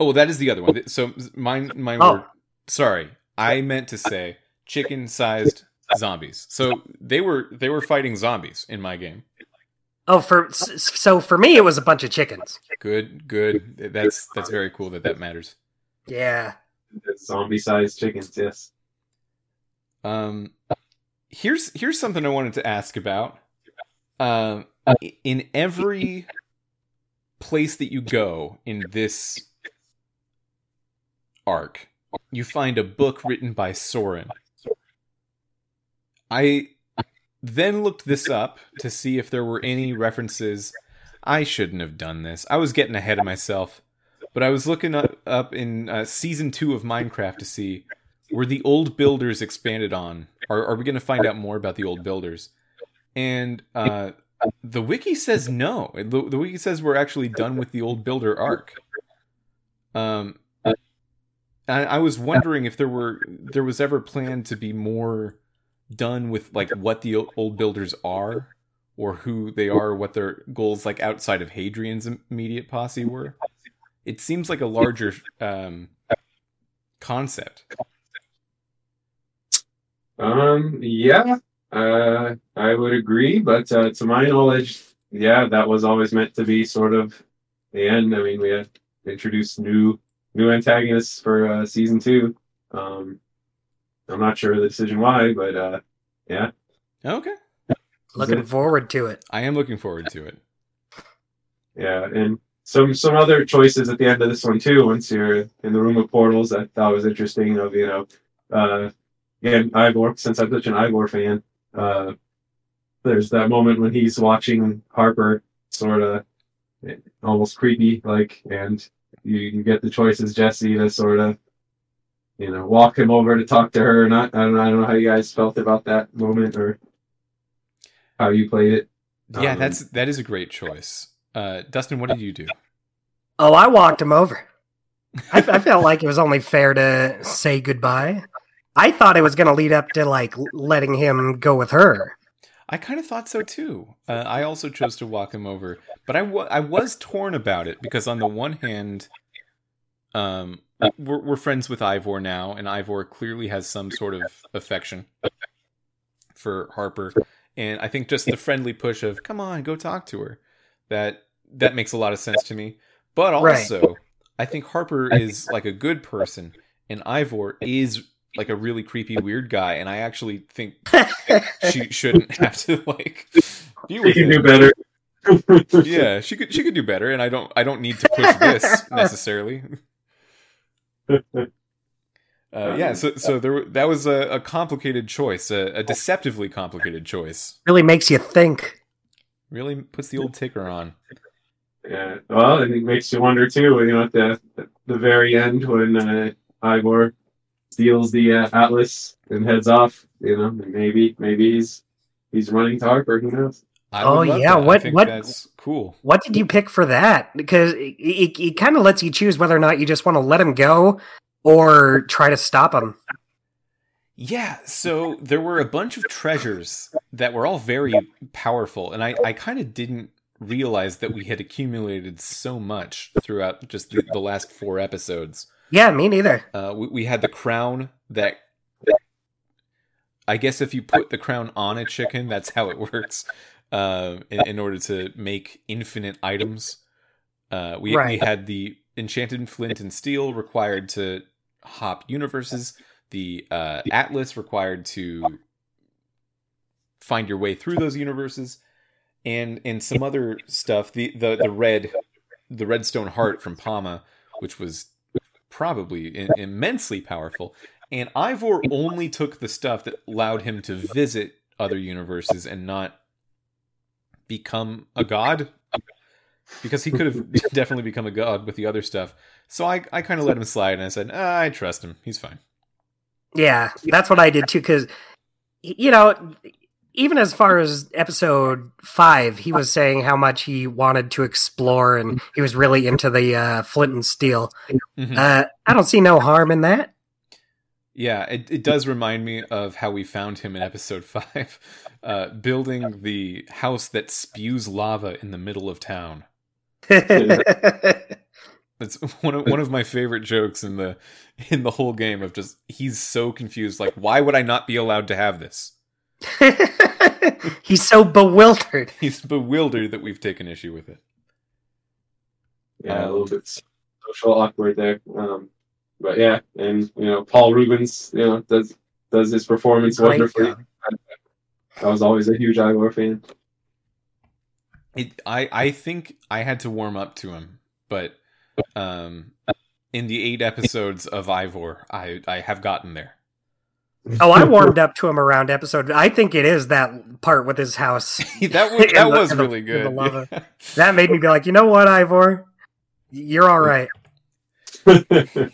Oh, that is the other one. So mine, mine Oh. were. Sorry, I meant to say chicken-sized zombies. So they were they were fighting zombies in my game. Oh, for so for me, it was a bunch of chickens. Good, good. That's that's very cool that that matters. Yeah. Zombie sized chickens, yes. Um, here's here's something I wanted to ask about. Um, in every place that you go in this arc, you find a book written by Soren. I then looked this up to see if there were any references. I shouldn't have done this. I was getting ahead of myself. But I was looking up, up in uh, season two of Minecraft to see were the old builders expanded on? Are, are we going to find out more about the old builders? And uh, the wiki says no. The, the wiki says we're actually done with the old builder arc. Um, I, I was wondering if there were there was ever planned to be more done with like what the old builders are or who they are, what their goals like outside of Hadrian's immediate posse were. It seems like a larger um, concept. Um, yeah, uh, I would agree, but uh, to my knowledge, yeah, that was always meant to be sort of the end. I mean, we had introduced new new antagonists for uh, season two. Um, I'm not sure the decision why, but uh, yeah. Okay. Looking it. forward to it. I am looking forward to it. Yeah, and some some other choices at the end of this one too. Once you're in the room of portals, I thought was interesting. Of you know, uh, again, Ivor. Since I'm such an Ivor fan, uh, there's that moment when he's watching Harper, sort of almost creepy, like, and you, you get the choice as Jesse to sort of, you know, walk him over to talk to her. Not, I don't, I don't know how you guys felt about that moment or how you played it. Yeah, Um, that's that is a great choice. Uh, Dustin, what did you do? Oh, I walked him over. I, I felt like it was only fair to say goodbye. I thought it was going to lead up to like letting him go with her. I kind of thought so too. Uh, I also chose to walk him over, but I wa- I was torn about it because on the one hand, um, we're, we're friends with Ivor now, and Ivor clearly has some sort of affection for Harper, and I think just the friendly push of "come on, go talk to her," that that makes a lot of sense to me. But Right. also, I think Harper is like a good person, and Ivor is like a really creepy, weird guy, and I actually think [laughs] she shouldn't have to like deal You with can do better. Yeah, she could she could do better, and I don't I don't need to push this [laughs] necessarily. Uh, yeah, so so there were- that was a, a complicated choice, a, a deceptively complicated choice. really makes you think. Really puts the old ticker on. Yeah, well, and it makes you wonder too. You know, at the the very end when uh, Ivor steals the uh, atlas and heads off. You know, maybe maybe he's he's running to Harper. Who knows? I Oh, yeah, that. I what- think what- that's cool. What did you pick for that? Because it, it, it kind of lets you choose whether or not you just want to let him go or try to stop him. Yeah, so there were a bunch of treasures that were all very powerful, and I, I kind of didn't realize that we had accumulated so much throughout just the, the last four episodes. Yeah, me neither. Uh, we, we had the crown that. I guess if you put the crown on a chicken, that's how it works. Uh, in, in order to make infinite items, uh, we we had the enchanted flint and steel required to hop universes. The uh, atlas required to find your way through those universes, and and some other stuff. The the the red the redstone heart from PAMA, which was probably in, immensely powerful. And Ivor only took the stuff that allowed him to visit other universes and not become a god. Because he could have [laughs] definitely become a god with the other stuff. So I, I kind of let him slide and I said, ah, I trust him. He's fine. Yeah, that's what I did too. Because you know, even as far as episode five, he was saying how much he wanted to explore, and he was really into the uh, flint and steel. Mhm. Uh, I don't see no harm in that. Yeah, it, it does remind me of how we found him in episode [laughs] five, uh, building the house that spews lava in the middle of town. [laughs] That's one of one of my favorite jokes in the in the whole game of just he's so confused like why would I not be allowed to have this? [laughs] [laughs] He's so bewildered. He's bewildered that we've taken issue with it. Yeah, a little bit social awkward there. Um, but yeah, and you know, Paul Reubens, you know, does does his performance Great wonderfully. job. I was always a huge Ivor fan. It, I I think I had to warm up to him, but um, in the eight episodes of Ivor, I I have gotten there. Oh, I [laughs] warmed up to him around episode. I think it is that part with his house. [laughs] that was that the- was in the- really good. lava. [laughs] That made me be like, you know what, Ivor? You're all right.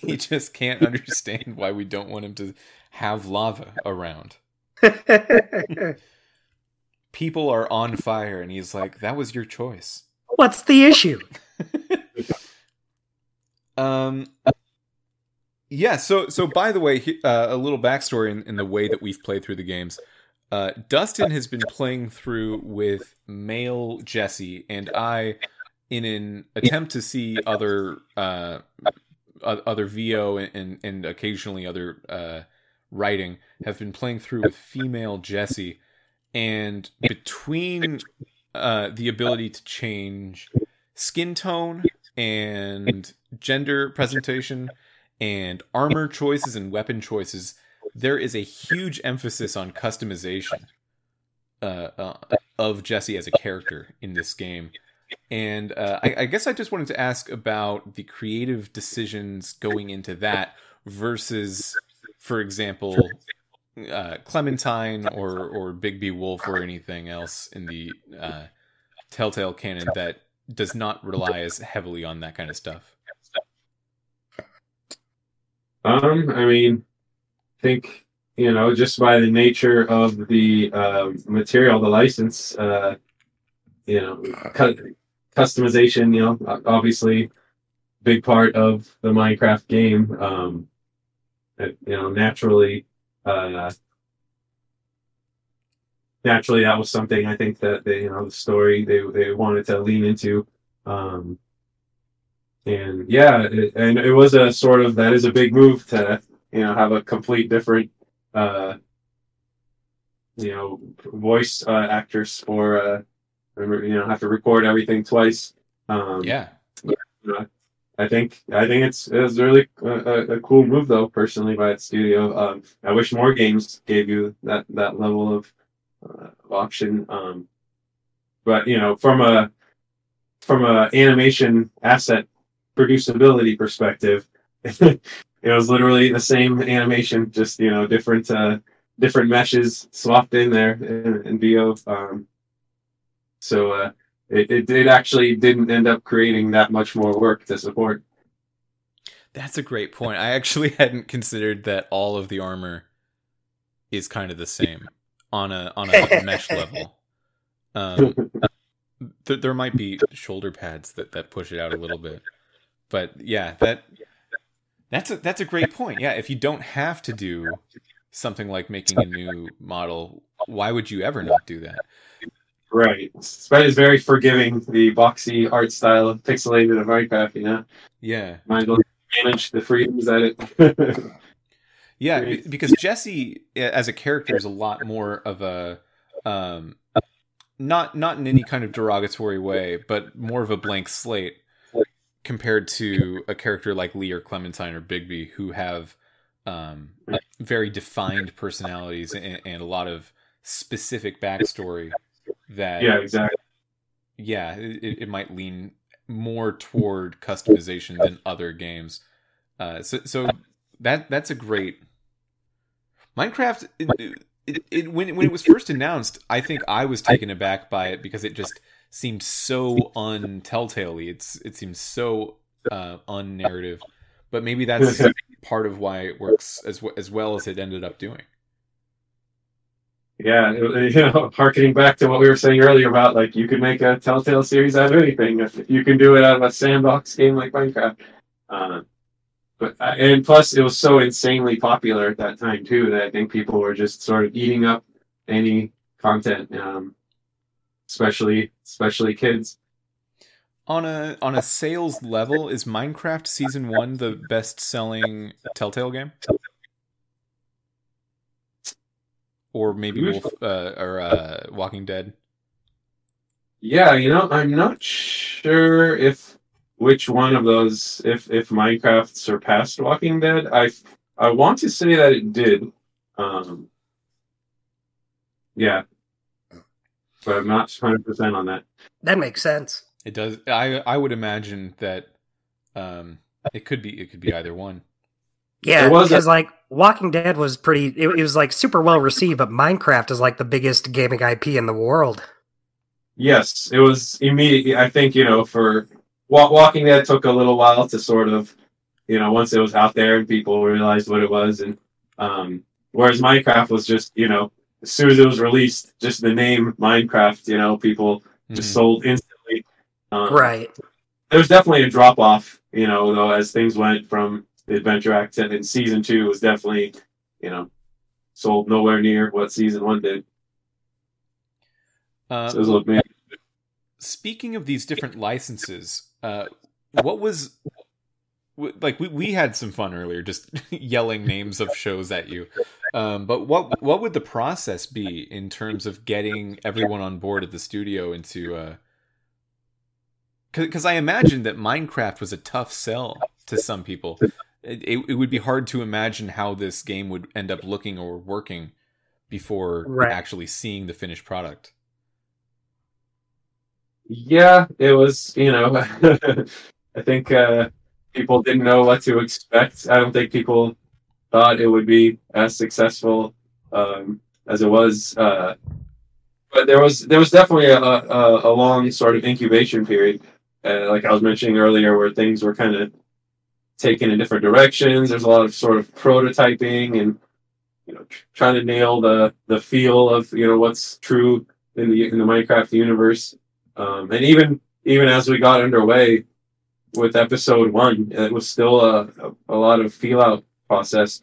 he just can't understand why we don't want him to have lava around. People are on fire, and he's like, "That was your choice." What's the issue? Um. Yeah. So so by the way, uh, a little backstory in, in the way that we've played through the games. Uh, Dustin has been playing through with male Jesse, and I, in an attempt to see other uh, other VO and, and occasionally other uh, writing, have been playing through with female Jesse, and between uh, the ability to change skin tone and gender presentation and armor choices and weapon choices, there is a huge emphasis on customization uh, uh, of Jesse as a character in this game. And uh, I, I guess I just wanted to ask about the creative decisions going into that versus, for example, uh, Clementine or or Bigby Wolf or anything else in the uh, Telltale canon that does not rely as heavily on that kind of stuff. Um, I mean, I think you know just by the nature of the uh, material, the license, uh, you know, cu- customization. You know, obviously, big part of the Minecraft game. Um, it- you know, naturally, uh, naturally, that was something I think that they, you know, the story they they wanted to lean into. Um, and yeah, it, and it was a sort of that is a big move to you know have a complete different uh you know voice uh, actress for uh you know have to record everything twice. Um, Yeah. I think I think it's it's really a, a, a cool move though personally by that studio. Um, I wish more games gave you that that level of uh, option. Um, but you know from a from a animation asset producibility perspective, [laughs] it was literally the same animation, just you know different uh, different meshes swapped in there in, in VO. Um, so uh, it, it it actually didn't end up creating that much more work to support. That's a great point. I actually [laughs] hadn't considered that all of the armor is kind of the same on a on a mesh [laughs] level. Um, th- there might be shoulder pads that, that push it out a little bit, but yeah, that that's a that's a great point. Yeah, if you don't have to do something like making a new model, why would you ever not do that? Right. Sped is very forgiving, the boxy art style of pixelated of Minecraft, you know. Yeah, well manage the freedoms at it. [laughs] Yeah, because Jesse as a character is a lot more of a um not not in any kind of derogatory way, but more of a blank slate compared to a character like Lee or Clementine or Bigby who have um very defined personalities and, and a lot of specific backstory that yeah, exactly. yeah, it, it might lean more toward customization than other games. Uh, so, so that that's a great Minecraft. It, it, it, when when it was first announced, I think I was taken aback by it because it just seemed so untelltale-y. It's it seems so uh, unnarrative, but maybe that's [laughs] part of why it works as w- as well as it ended up doing. Yeah, [laughs] you know, harkening back to what we were saying earlier about like you could make a Telltale series out of anything if you can do it out of a sandbox game like Minecraft. Uh, but uh, and plus, it was so insanely popular at that time too that I think people were just sort of eating up any content, um, especially especially kids. On a on a sales level, is Minecraft Season One the best selling Telltale game? or maybe Wolf uh, or uh, Walking Dead. Yeah, you know, I'm not sure if which one of those if if Minecraft surpassed Walking Dead. I I want to say that it did. Um, yeah, but I'm not 100 percent on that. That makes sense. It does. I I would imagine that um, it could be it could be either one. Yeah, There was a- because like Walking Dead was pretty. It, it was like super well received, but Minecraft is like the biggest gaming IP in the world. Yes, it was immediately. I think you know for Walking Dead took a little while to sort of, you know, once it was out there and people realized what it was, and um, whereas Minecraft was just you know as soon as it was released, just the name Minecraft, you know, people just Mhm. sold instantly. Um, Right. There was definitely a drop off, you know, though as things went from the Adventure Act and then season two was definitely, you know, sold nowhere near what season one did. Uh, So it was a little bit. speaking of these different licenses, uh, what was like we, we had some fun earlier just [laughs] yelling names of shows at you. Um, but what what would the process be in terms of getting everyone on board at the studio into uh because I imagine that Minecraft was a tough sell to some people. It, it, it would be hard to imagine how this game would end up looking or working before Right. actually seeing the finished product. Yeah, it was, you know, [laughs] I think uh, people didn't know what to expect. I don't think people thought it would be as successful um, as it was. Uh, but there was there was definitely a, a, a long sort of incubation period, uh, like I was mentioning earlier, where things were kind of taken in different directions. There's a lot of sort of prototyping and you know tr- trying to nail the the feel of you know what's true in the in the Minecraft universe. Um, and even even as we got underway with episode one, it was still a, a, a lot of feel out process,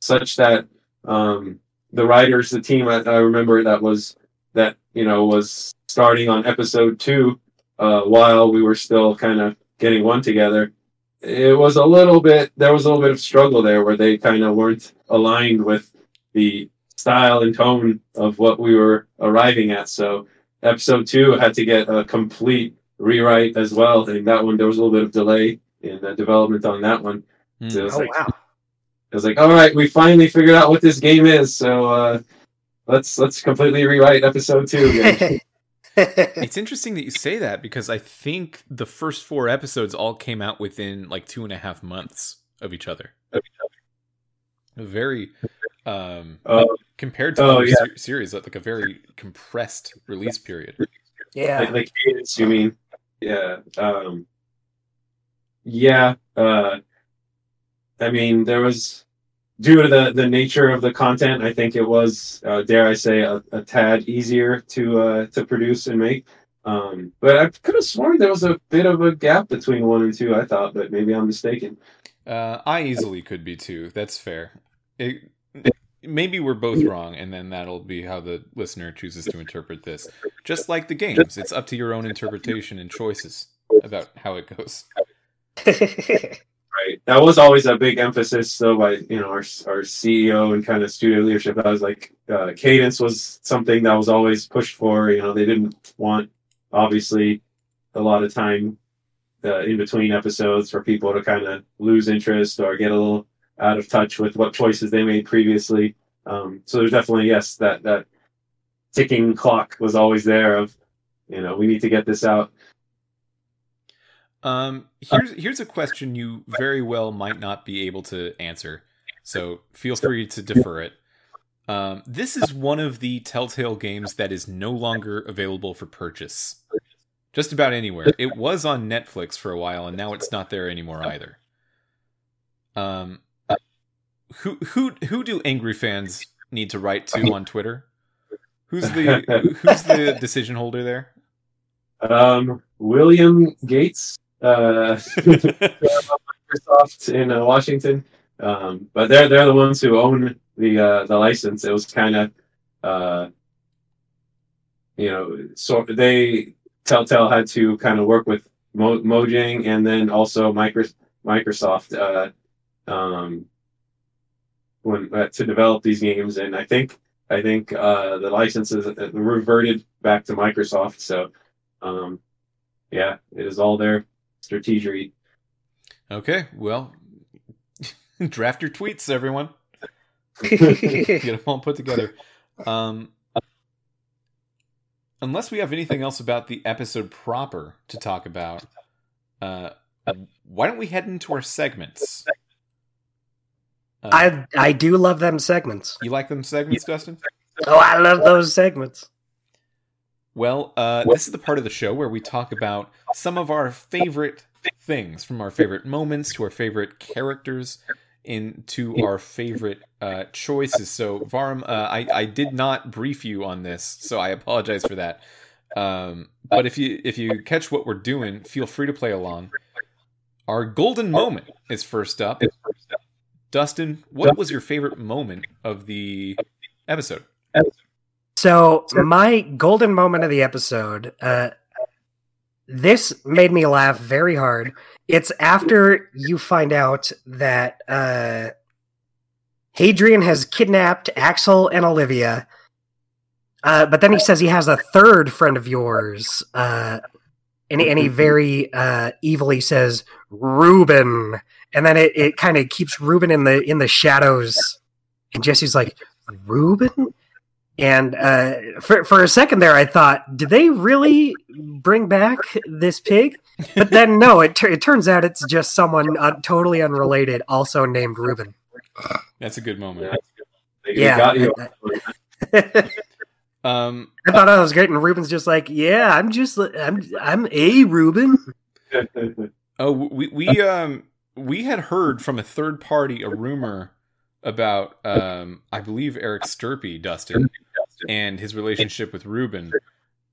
such that um, the writers, the team, I, I remember that was that you know was starting on episode two uh, while we were still kind of getting one together. It was a little bit there was a little bit of struggle there where they kind of weren't aligned with the style and tone of what we were arriving at. So episode two had to get a complete rewrite as well. I think that one there was a little bit of delay in the development on that one. Hmm. So it was Oh like wow. It was like, all right, we finally figured out what this game is. So uh, let's let's completely rewrite episode two again. [laughs] It's interesting that you say that because I think the first four episodes all came out within like two and a half months of each other. Very um Oh. compared to Oh, other yeah. ser- series, like a very compressed release period. yeah. like, the cadence, you mean? Yeah. Um, yeah. Uh, I mean, there was due to the the nature of the content. I think it was, uh, dare I say, a, a tad easier to uh, to produce and make. Um, but I could have sworn there was a bit of a gap between one and two. I thought, but maybe I'm mistaken. Uh, I easily could be too. That's fair. It, maybe we're both wrong, and then that'll be how the listener chooses to interpret this. Just like the games, it's up to your own interpretation and choices about how it goes. [laughs] Right. That was always a big emphasis, though, by you know our our CEO and kind of studio leadership. That was like uh, cadence was something that was always pushed for. You know, they didn't want obviously a lot of time uh, in between episodes for people to kind of lose interest or get a little out of touch with what choices they made previously. Um, so there's definitely yes that that ticking clock was always there of you know we need to get this out. Um, here's here's a question you very well might not be able to answer, so feel free to defer it. Um, this is one of the Telltale games that is no longer available for purchase. Just about anywhere. It was on Netflix for a while, and now it's not there anymore either. Um, who who who do angry fans need to write to on Twitter? Who's the who's the decision holder there? Um, William Gates, uh, Microsoft [laughs] in uh, Washington, um, but they're they're the ones who own the uh, the license. It was kind of, uh, you know, so they Telltale had to kind of work with Mo- Mojang and then also Micro- Microsoft uh, um, when uh, to develop these games, and I think I think uh, the licenses reverted back to Microsoft. So, um, yeah, it is all there. Strategery. Okay, well, [laughs] draft your tweets, everyone. [laughs] Get them all put together. Um, unless we have anything else about the episode proper to talk about, uh, why don't we head into our segments? Uh, I I do love them segments. You like them segments, Dustin? Oh, I love those segments. Well, uh, this is the part of the show where we talk about some of our favorite things, from our favorite moments to our favorite characters, into our favorite uh, choices. So, Vahram, uh, I I did not brief you on this, so I apologize for that. Um, but if you if you catch what we're doing, feel free to play along. Our golden moment is first up. Dustin, what was your favorite moment of the episode? So, my golden moment of the episode, uh, this made me laugh very hard. It's after you find out that uh, Hadrian has kidnapped Axel and Olivia, uh, but then he says he has a third friend of yours, uh, and, and he very uh, evilly says Reuben, and then it, it kind of keeps Reuben in the in the shadows, and Jesse's like Reuben, and uh, for for a second there, I thought, did they really bring back this pig? But then no, it it turns out it's just someone uh, totally unrelated, also named Reuben. That's a good moment. Yeah. [laughs] um, I thought that was great, and Reuben's just like, "Yeah, I'm just, I'm, I'm a Reuben." [laughs] oh, we we um we had heard from a third party a rumor about um I believe Eric Stirpe, Dustin, and his relationship with Reuben,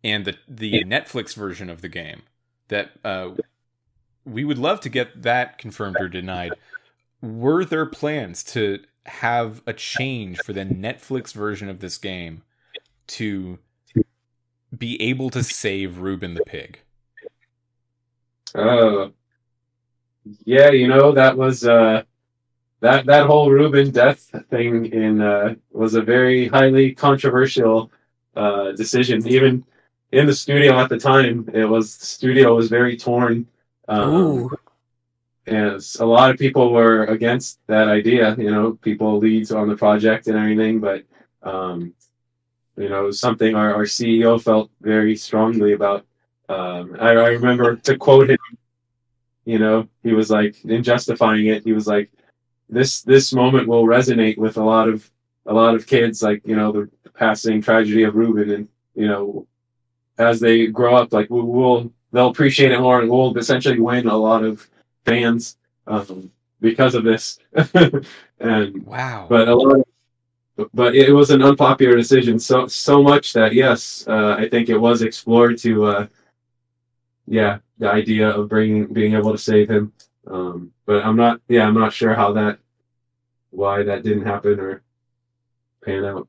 and the the Netflix version of the game. That uh, we would love to get that confirmed or denied. Were there plans to have a change for the Netflix version of this game to be able to save Reuben the pig? Uh, yeah, you know that was uh, that that whole Reuben death thing in uh, was a very highly controversial uh, decision. Even in the studio at the time, it was the studio was very torn. Um, and a lot of people were against that idea. You know, people leads on the project and everything, but um, you know, something our, our CEO felt very strongly about. Um, I, I remember to quote him, you know, he was like in justifying it, he was like, this this moment will resonate with a lot of a lot of kids, like you know the, the passing tragedy of Reuben, and you know as they grow up, like we'll, we'll they'll appreciate it more, and we'll essentially win a lot of fans um, because of this. [laughs] and wow, but a lot of, but it was an unpopular decision so so much that yes uh, i think it was explored to uh, yeah the idea of bringing being able to save him um, but I'm not, yeah, I'm not sure how that, why that didn't happen or pan out.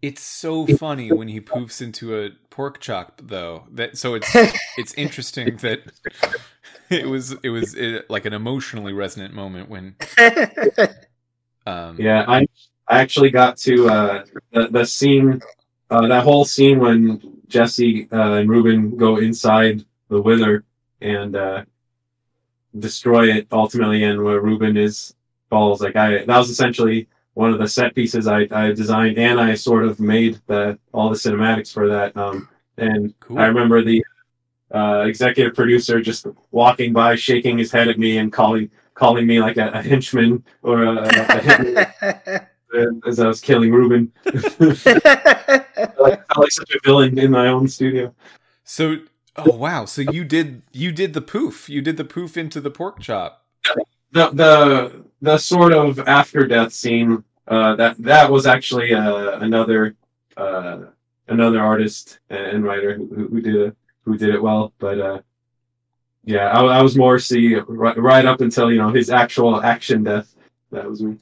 It's so funny when he poofs into a pork chop, though. That so it's [laughs] it's interesting that it was it was it, like an emotionally resonant moment when. Um, yeah, I I actually got to uh, the the scene, uh, that whole scene when Jesse uh, and Reuben go inside the wither and uh, destroy it ultimately and where Reuben is falls. Like I that was essentially one of the set pieces I, I designed and I sort of made the all the cinematics for that. Um and cool. I remember the uh, executive producer just walking by, shaking his head at me and calling calling me like a, a henchman or a, a [laughs] as I was killing Reuben. [laughs] I felt like such a villain in my own studio. So Oh wow! So you did you did the poof. You did the poof into the pork chop. The the the sort of after death scene. Uh, that that was actually uh, another uh, another artist and writer who, who did it who did it well. But uh, yeah, I, I was more see right, right up until you know his actual action death. That was me.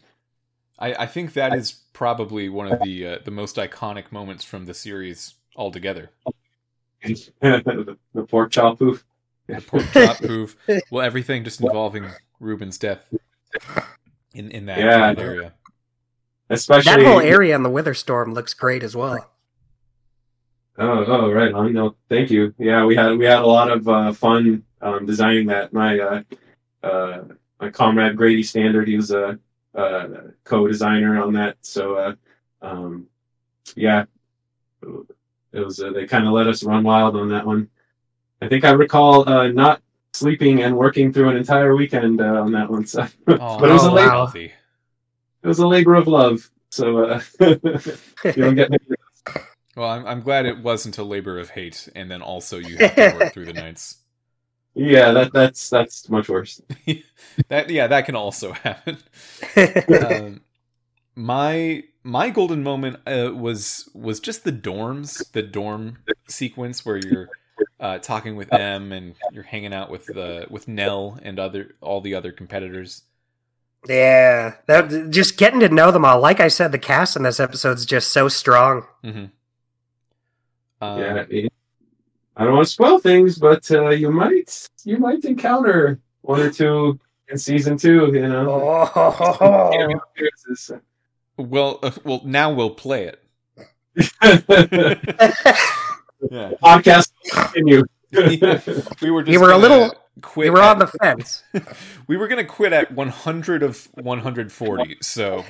I, I think that is probably one of the uh, the most iconic moments from the series altogether. [laughs] the pork chop poof. The pork chop [laughs] poof. Well, everything just involving Reuben's death in in that, yeah, area. especially That whole area in the Wither Storm looks great as well. Oh, oh, right on. No, thank you. Yeah, we had we had a lot of uh, fun um, designing that. My uh, uh, my comrade Grady Standard, he was a, a co-designer on that. So, uh, um, yeah, it was. Uh, they kind of let us run wild on that one. I think I recall uh, not sleeping and working through an entire weekend uh, on that one. So, [laughs] Oh, but it was a labor. wow. healthy. It was a labor of love. So uh, [laughs] you don't get Well, I'm, I'm glad it wasn't a labor of hate, and then also you have to work through the [laughs] nights. Yeah, that that's that's much worse. That yeah, that can also happen. um, my my golden moment uh, was was just the dorms, the dorm sequence where you're uh, talking with Em and you're hanging out with the with Nell and other all the other competitors. yeah, that, just getting to know them all. Like I said, the cast in this episode is just so strong. hmm Um, yeah, it- I don't want to spoil things, but uh, you might you might encounter one or two in season two. You know, Oh, Cameo [laughs] appearances. Well, uh, well, now we'll play it. [laughs] Yeah, Podcast will continue. [laughs] we were. Just You were a little- Quit you were at- on the fence. [laughs] we were gonna quit at 100 of 140. So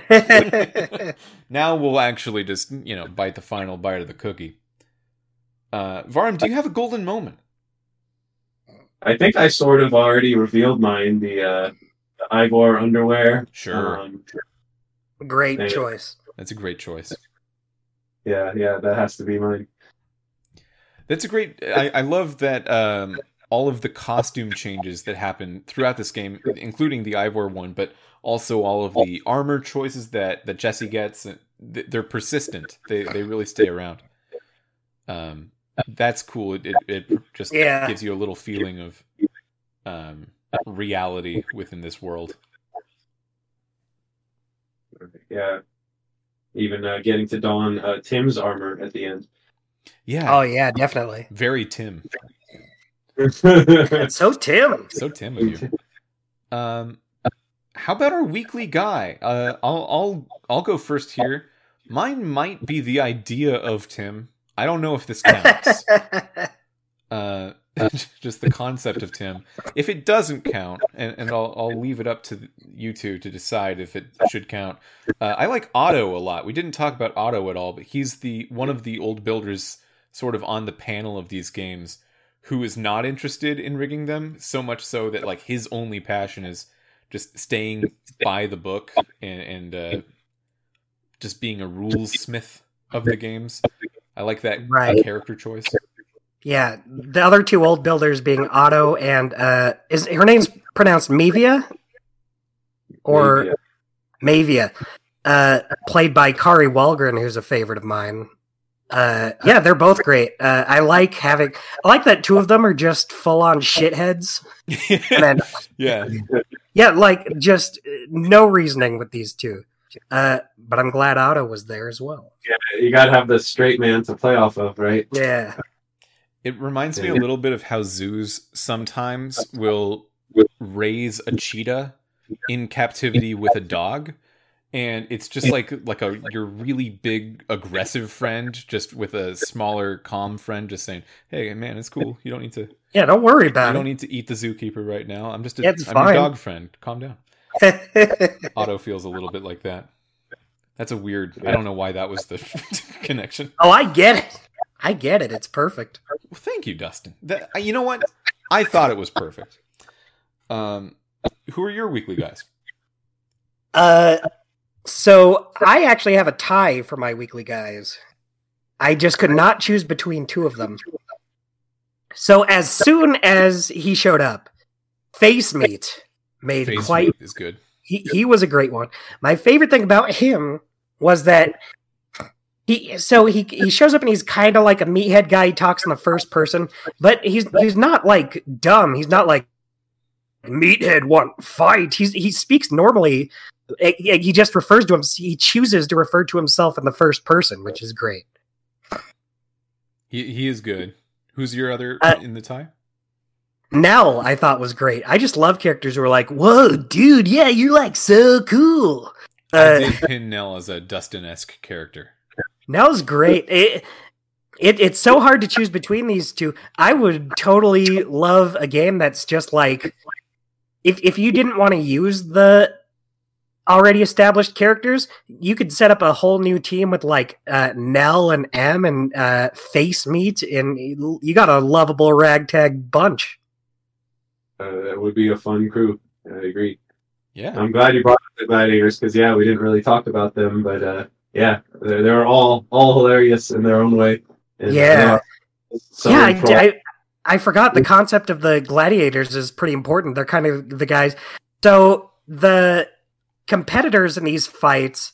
now we'll actually just you know bite the final bite of the cookie. Uh, Vahram, do you have a golden moment? I think I sort of already revealed mine. The uh, the Ivor underwear. Sure, Um, Great Thank you. choice. that's a great choice. yeah, yeah, that has to be mine. That's a great. I, I love that um, all of the costume changes that happen throughout this game, including the Ivor one, but also all of the armor choices that that Jesse gets. They're persistent. They they really stay around. Um, that's cool. It it, it just Yeah. gives you a little feeling of um, reality within this world. Yeah, even uh, getting to don uh, Tim's armor at the end. Yeah, Oh yeah, definitely. very Tim. [laughs] It's so Tim. So Tim of you. Um, how about our weekly guy? Uh, I'll I'll I'll go first here. Mine might be the idea of Tim. I don't know if this counts. [laughs] uh, [laughs] just the concept of Tim. If it doesn't count, and, and I'll I'll leave it up to you two to decide if it should count. Uh, I like Otto a lot. We didn't talk about Otto at all, but he's the one of the old builders, sort of on the panel of these games, who is not interested in rigging them. So much so that like his only passion is just staying by the book and, and uh, just being a rules smith of the games. I like that Right. character choice. Yeah, the other two old builders being Otto and uh, is her name's pronounced Mevia or Yeah. Mevia, uh, played by Kari Wahlgren, who's a favorite of mine. Uh, yeah, they're both great. Uh, I like having, I like that two of them are just full on shitheads, [laughs] then yeah. yeah, like just uh, no reasoning with these two. Uh, but I'm glad Otto was there as well. Yeah, you gotta have the straight man to play off of, right? Yeah, It reminds me a little bit of how zoos sometimes will raise a cheetah in captivity with a dog. And it's just like like a your really big aggressive friend just with a smaller calm friend just saying, "Hey man, it's cool. You don't need to yeah. Don't worry about it. you don't need to eat the zookeeper right now. I'm just a, It's I'm your dog friend. Calm down." it. [laughs] Otto feels a little bit like that. That's a weird. I don't know why that was the [laughs] connection. oh, I get it. I get it. It's perfect. Well, thank you, Dustin. That, you know what? I thought it was perfect. Um, who are your weekly guys? Uh, so I actually have a tie for my weekly guys. I just could not choose between two of them. So as soon as he showed up, Face Meat made Phase quite. Meat is good. He, he was a great one. My favorite thing about him was that he so he he shows up and he's kind of like a meathead guy. He talks in the first person, but he's he's not like dumb. He's not like meathead want fight. He's he speaks normally. Eh, eh, He just refers to him. He chooses to refer to himself in the first person, which is great. He he is good. Who's your other Uh, in the tie? Nell, I thought was great. I just love characters who are like, "Whoa, dude, yeah, you're like so cool." I Uh, did pin Nell as a Dustin esque character. Nell's great. It, it it's so hard to choose between these two. I would totally love a game that's just like if if you didn't want to use the already established characters, you could set up a whole new team with like uh, Nell and Em and uh, Face Meat, and you got a lovable ragtag bunch. Uh, that would be a fun crew. I agree. Yeah. I'm glad you brought up the gladiators because yeah, we didn't really talk about them, but uh, yeah, they're, they're all all hilarious in their own way. And, Yeah. uh, so yeah, I, I, I forgot the concept of the gladiators is pretty important. They're kind of the guys. So the competitors in these fights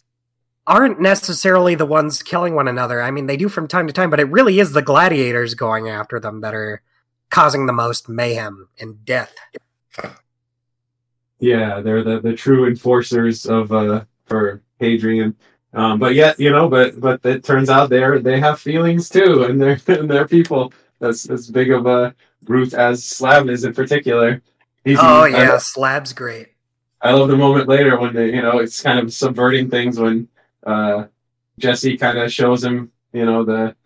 aren't necessarily the ones killing one another. I mean, they do from time to time, but it really is the gladiators going after them that are causing the most mayhem and death. yeah, they're the, the true enforcers of uh for Hadrian. Um, but yet, you know, but but it turns out they're they have feelings too, [laughs] and they're and they're people. That's as big of a brute as Slab is in particular. He's, Oh yeah, Slab's great. I love the moment later when they, you know, it's kind of subverting things when uh, Jesse kind of shows him, you know, the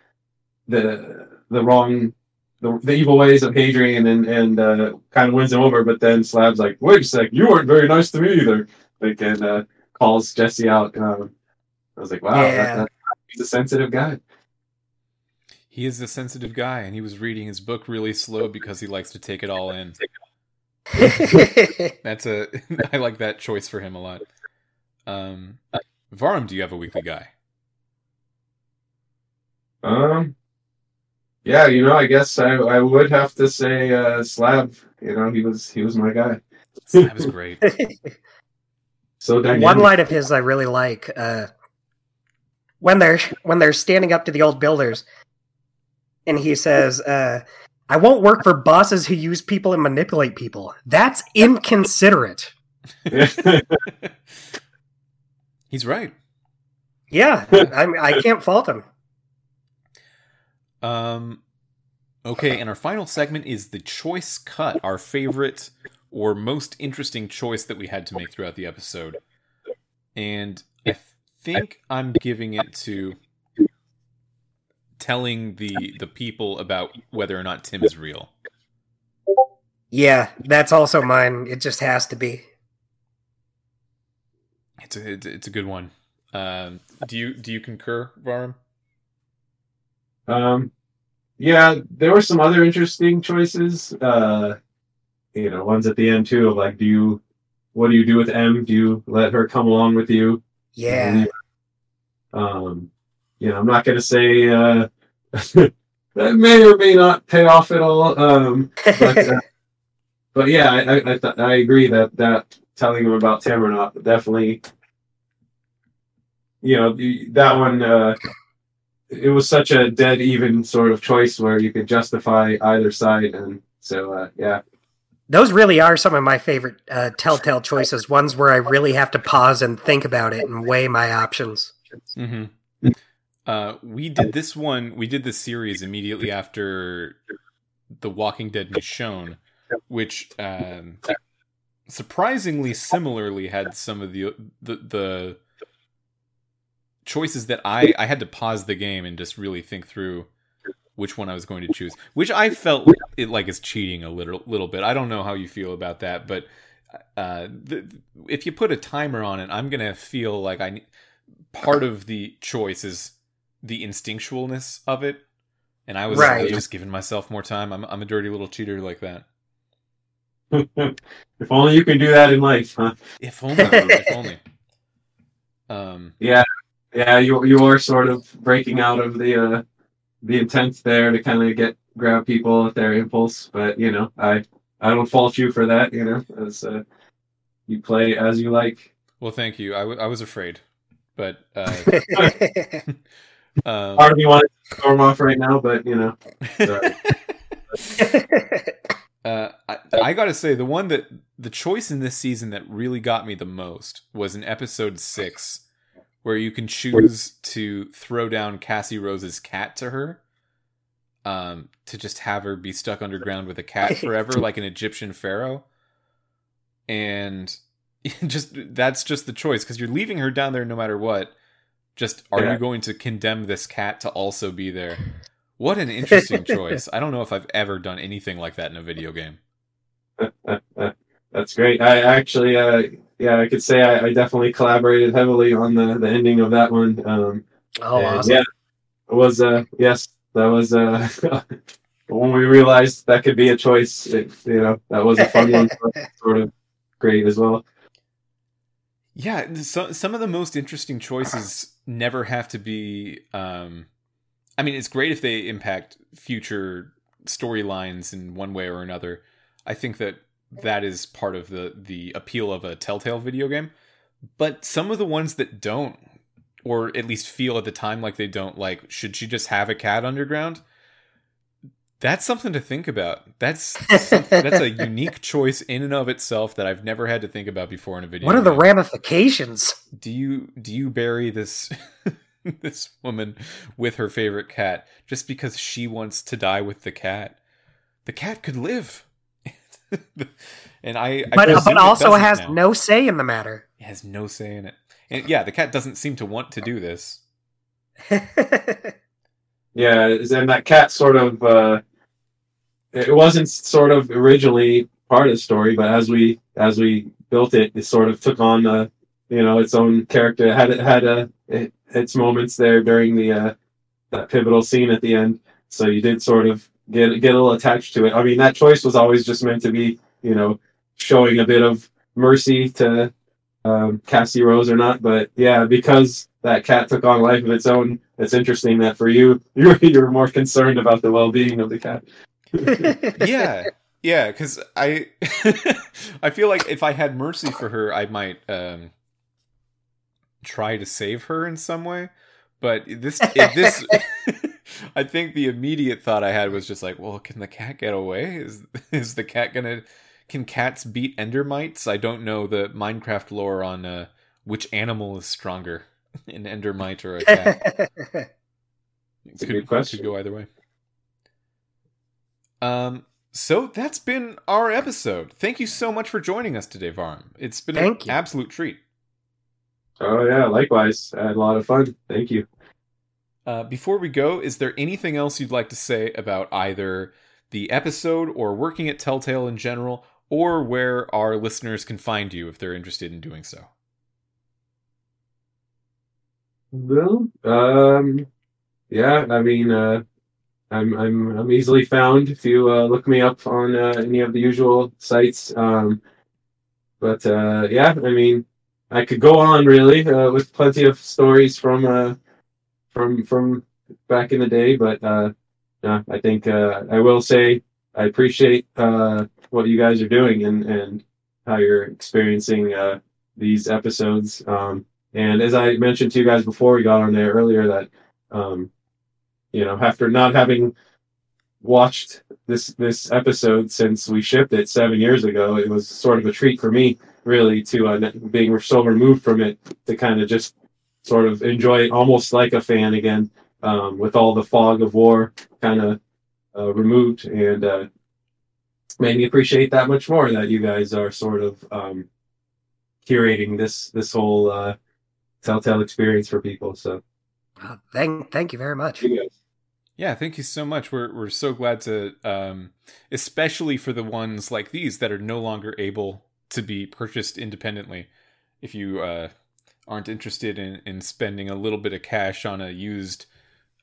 the the wrong, the, the evil ways of Hadrian, and and uh, kind of wins him over. But then Slab's like, "Wait a sec, you weren't very nice to me either." Like, and uh, calls Jesse out. Um, I was like, "Wow, Yeah. that- he's a sensitive guy." He is a sensitive guy, and he was reading his book really slow because he likes to take it all in. [laughs] That's a [laughs] I like that choice for him a lot. Um, Vahram, do you have a weekly guy? Um, yeah, you know, I guess I I would have to say uh, Slab. You know, he was he was my guy. Slab is great. [laughs] So dynamic. One line of his I really like. Uh, when they're when they're standing up to the old builders, and he says, uh, "I won't work for bosses who use people and manipulate people. That's inconsiderate." [laughs] He's right. Yeah, I I can't fault him. Um, okay, and our final segment is the choice cut, our favorite or most interesting choice that we had to make throughout the episode. And I think I'm giving it to telling the the people about whether or not Tim is real. Yeah, that's also mine. It just has to be. It's a it's, it's a good one. Um, do you do you concur, Vahram? Um, yeah, there were some other interesting choices. Uh, you know, ones at the end too of like, do you, what do you do with Em? Do you let her come along with you? Yeah, Um, you know, I'm not gonna say uh, that [laughs] may or may not pay off at all. Um, but uh, [laughs] but yeah, I I, I, th- I agree that that telling him about not definitely, you know, that one. Uh, it was such a dead even sort of choice where you could justify either side, and so uh, yeah, those really are some of my favorite uh, telltale choices. Ones where I really have to pause and think about it and weigh my options. Mm-hmm. Uh, we did this one. We did this series immediately after The Walking Dead was shown, which um, surprisingly similarly had some of the the the choices that I I had to pause the game and just really think through which one I was going to choose. Which I felt it like is cheating a little little bit. I don't know how you feel about that, but uh, the, if you put a timer on it, I'm gonna feel like I part of the choice is the instinctualness of it, and I was, Right. just giving myself more time. I'm I'm a dirty little cheater like that. [laughs] if only you can do that in life, huh? If only, if only. [laughs] Um, Yeah, you you are sort of breaking out of the uh, the intent there to kind of get grab people at their impulse, but you know, I I don't fault you for that. You know, as uh, you play as you like. well, thank you. I, w- I was afraid, but uh, [laughs] [laughs] um, Part of me wanted to storm off right now, but you know. [laughs] Uh, I, I gotta say the one that the choice in this season that really got me the most was in episode six, where you can choose to throw down Cassie Rose's cat to her, um, to just have her be stuck underground with a cat [laughs] forever, like an Egyptian pharaoh. And [laughs] just that's just the choice because you're leaving her down there no matter what. Just are Yeah. you going to condemn this cat to also be there? What an interesting choice. [laughs] I don't know if I've ever done anything like that in a video game. That's great. I actually, uh, yeah, I could say I, I definitely collaborated heavily on the, the ending of that one. Um, Oh, and awesome. Yeah, it was. Uh, yes, that was. Uh, [laughs] when we realized that could be a choice, it, you know, that was a fun one. [laughs] Sort of great as well. Yeah, so, some of the most interesting choices never have to be. Um, I mean, it's great if they impact future storylines in one way or another. I think that that is part of the the appeal of a Telltale video game. But some of the ones that don't, or at least feel at the time like they don't, like should she just have a cat underground? That's something to think about. That's that's a [laughs] unique choice in and of itself that I've never had to think about before in a video. What are the game ramifications? do you do you bury this [laughs] this woman with her favorite cat just because she wants to die with the cat the cat could live and i I But presume but also has now. no say in the matter. it has no say in it and yeah the cat doesn't seem to want to do this [laughs] Yeah, and that cat sort of. Uh, it wasn't sort of originally part of the story, but as we as we built it, it sort of took on uh, you know its own character. It had it had uh, it, its moments there during the uh, that pivotal scene at the end. So you did sort of get get a little attached to it. I mean, that choice was always just meant to be you know showing a bit of mercy to um, Cassie Rose or not. But yeah, because that cat took on life of its own, it's interesting that for you, [laughs] you're you're more concerned about the well being of the cat. [laughs] yeah yeah because i [laughs] i feel like if i had mercy for her i might um try to save her in some way but this if this i think the immediate thought i had was just like well can the cat get away is [laughs] is the cat gonna can cats beat endermites i don't know the minecraft lore on uh which animal is stronger [laughs] an endermite or a cat [laughs] It's a good question. Could go either way. Um. So that's been our episode. Thank you so much for joining us today, Vahram. It's been Thank an you. absolute treat. Oh yeah, likewise. I had a lot of fun. Thank you. Uh, before we go, is there anything else you'd like to say about either the episode or working at Telltale in general, or where our listeners can find you if they're interested in doing so? Well, um, yeah. I mean, uh, I'm I'm I'm easily found if you uh, look me up on uh, any of the usual sites. Um, but uh, yeah, I mean, I could go on really uh, with plenty of stories from uh, from from back in the day. But uh, yeah, I think uh, I will say I appreciate uh, what you guys are doing and and how you're experiencing uh, these episodes. Um, and as I mentioned to you guys before we got on there earlier, that um, you know, after not having watched this this episode since we shipped it seven years ago, it was sort of a treat for me, really, to uh, being so removed from it to kind of just sort of enjoy it almost like a fan again, um, with all the fog of war kind of uh, removed, and uh, made me appreciate that much more that you guys are sort of um, curating this this whole uh, Telltale experience for people. So thank thank you very much. you. Yeah, thank you so much. We're we're so glad to, um, especially for the ones like these that are no longer able to be purchased independently. If you uh, aren't interested in in spending a little bit of cash on a used,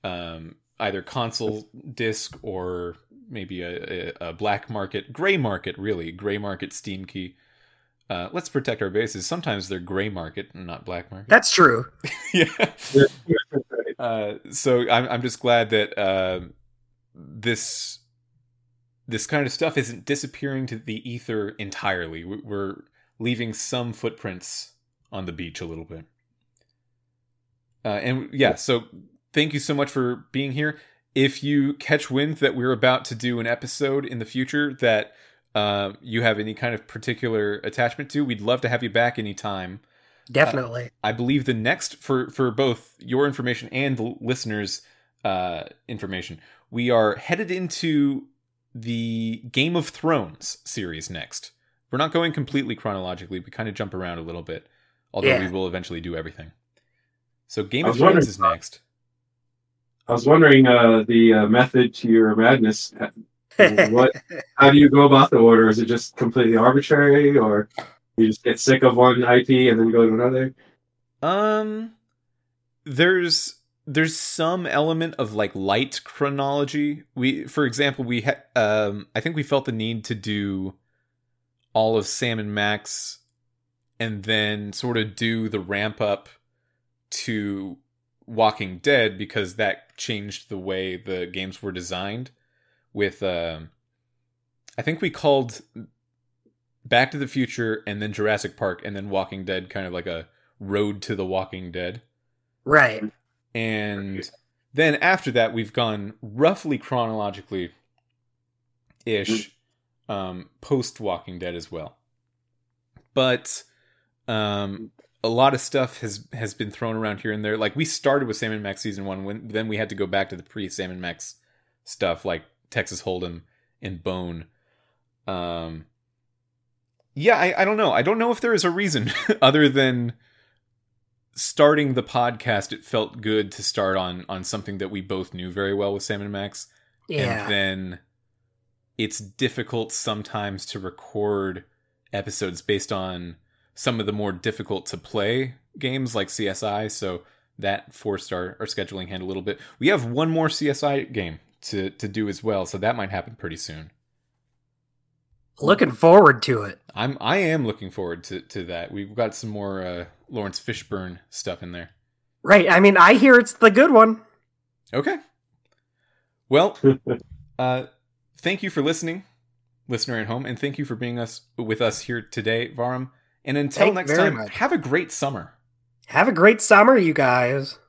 um, either console disc or maybe a, a, a black market, gray market, really gray market Steam key. Uh, let's protect our bases. Sometimes they're gray market and not black market. That's true. [laughs] yeah. [laughs] Uh, so I'm I'm just glad that uh, this this kind of stuff isn't disappearing to the ether entirely. We- We're leaving some footprints on the beach a little bit. Uh, and yeah, so thank you so much for being here. If you catch wind that we're about to do an episode in the future that uh, you have any kind of particular attachment to, we'd love to have you back anytime. Definitely. I believe the next for for both your information and the listeners' uh, information, we are headed into the Game of Thrones series next. we're not going completely chronologically. We kind of jump around a little bit, although Yeah. we will eventually do everything. So Game of Thrones is next. I was wondering uh, the uh, method to your madness. What? [laughs] How do you go about the order? Is it just completely arbitrary, or you just get sick of one IP and then go to another? Um, there's there's some element of like light chronology. We, for example, we had um, I think we felt the need to do all of Sam and Max, and then sort of do the ramp up to Walking Dead because that changed the way the games were designed. With um, I think we called Back to the Future and then Jurassic Park and then Walking Dead kind of like a road to the Walking Dead. right. And then after that, we've gone roughly chronologically ish um, post Walking Dead as well. But um, a lot of stuff has has been thrown around here and there. Like we started with Sam and Max season one, when then we had to go back to the pre Sam and Max stuff, like Texas Hold'em and Bone. Um, yeah, I, I don't know. I don't know if there is a reason [laughs] other than starting the podcast. It felt good to start on on something that we both knew very well with Sam and Max Yeah. and then it's difficult sometimes to record episodes based on some of the more difficult to play games like CSI. So that forced our, our scheduling hand a little bit. We have one more CSI game to, to do as well, so that might happen pretty soon. Looking forward to it. I'm I am looking forward to, to that. We've got some more uh, Laurence Fishburne stuff in there. Right. I mean, I hear it's the good one. Okay. Well, [laughs] uh, thank you for listening, listener at home, and thank you for being us with us here today, Vahram. And until Thank next time, much. have a great summer. Have a great summer, you guys.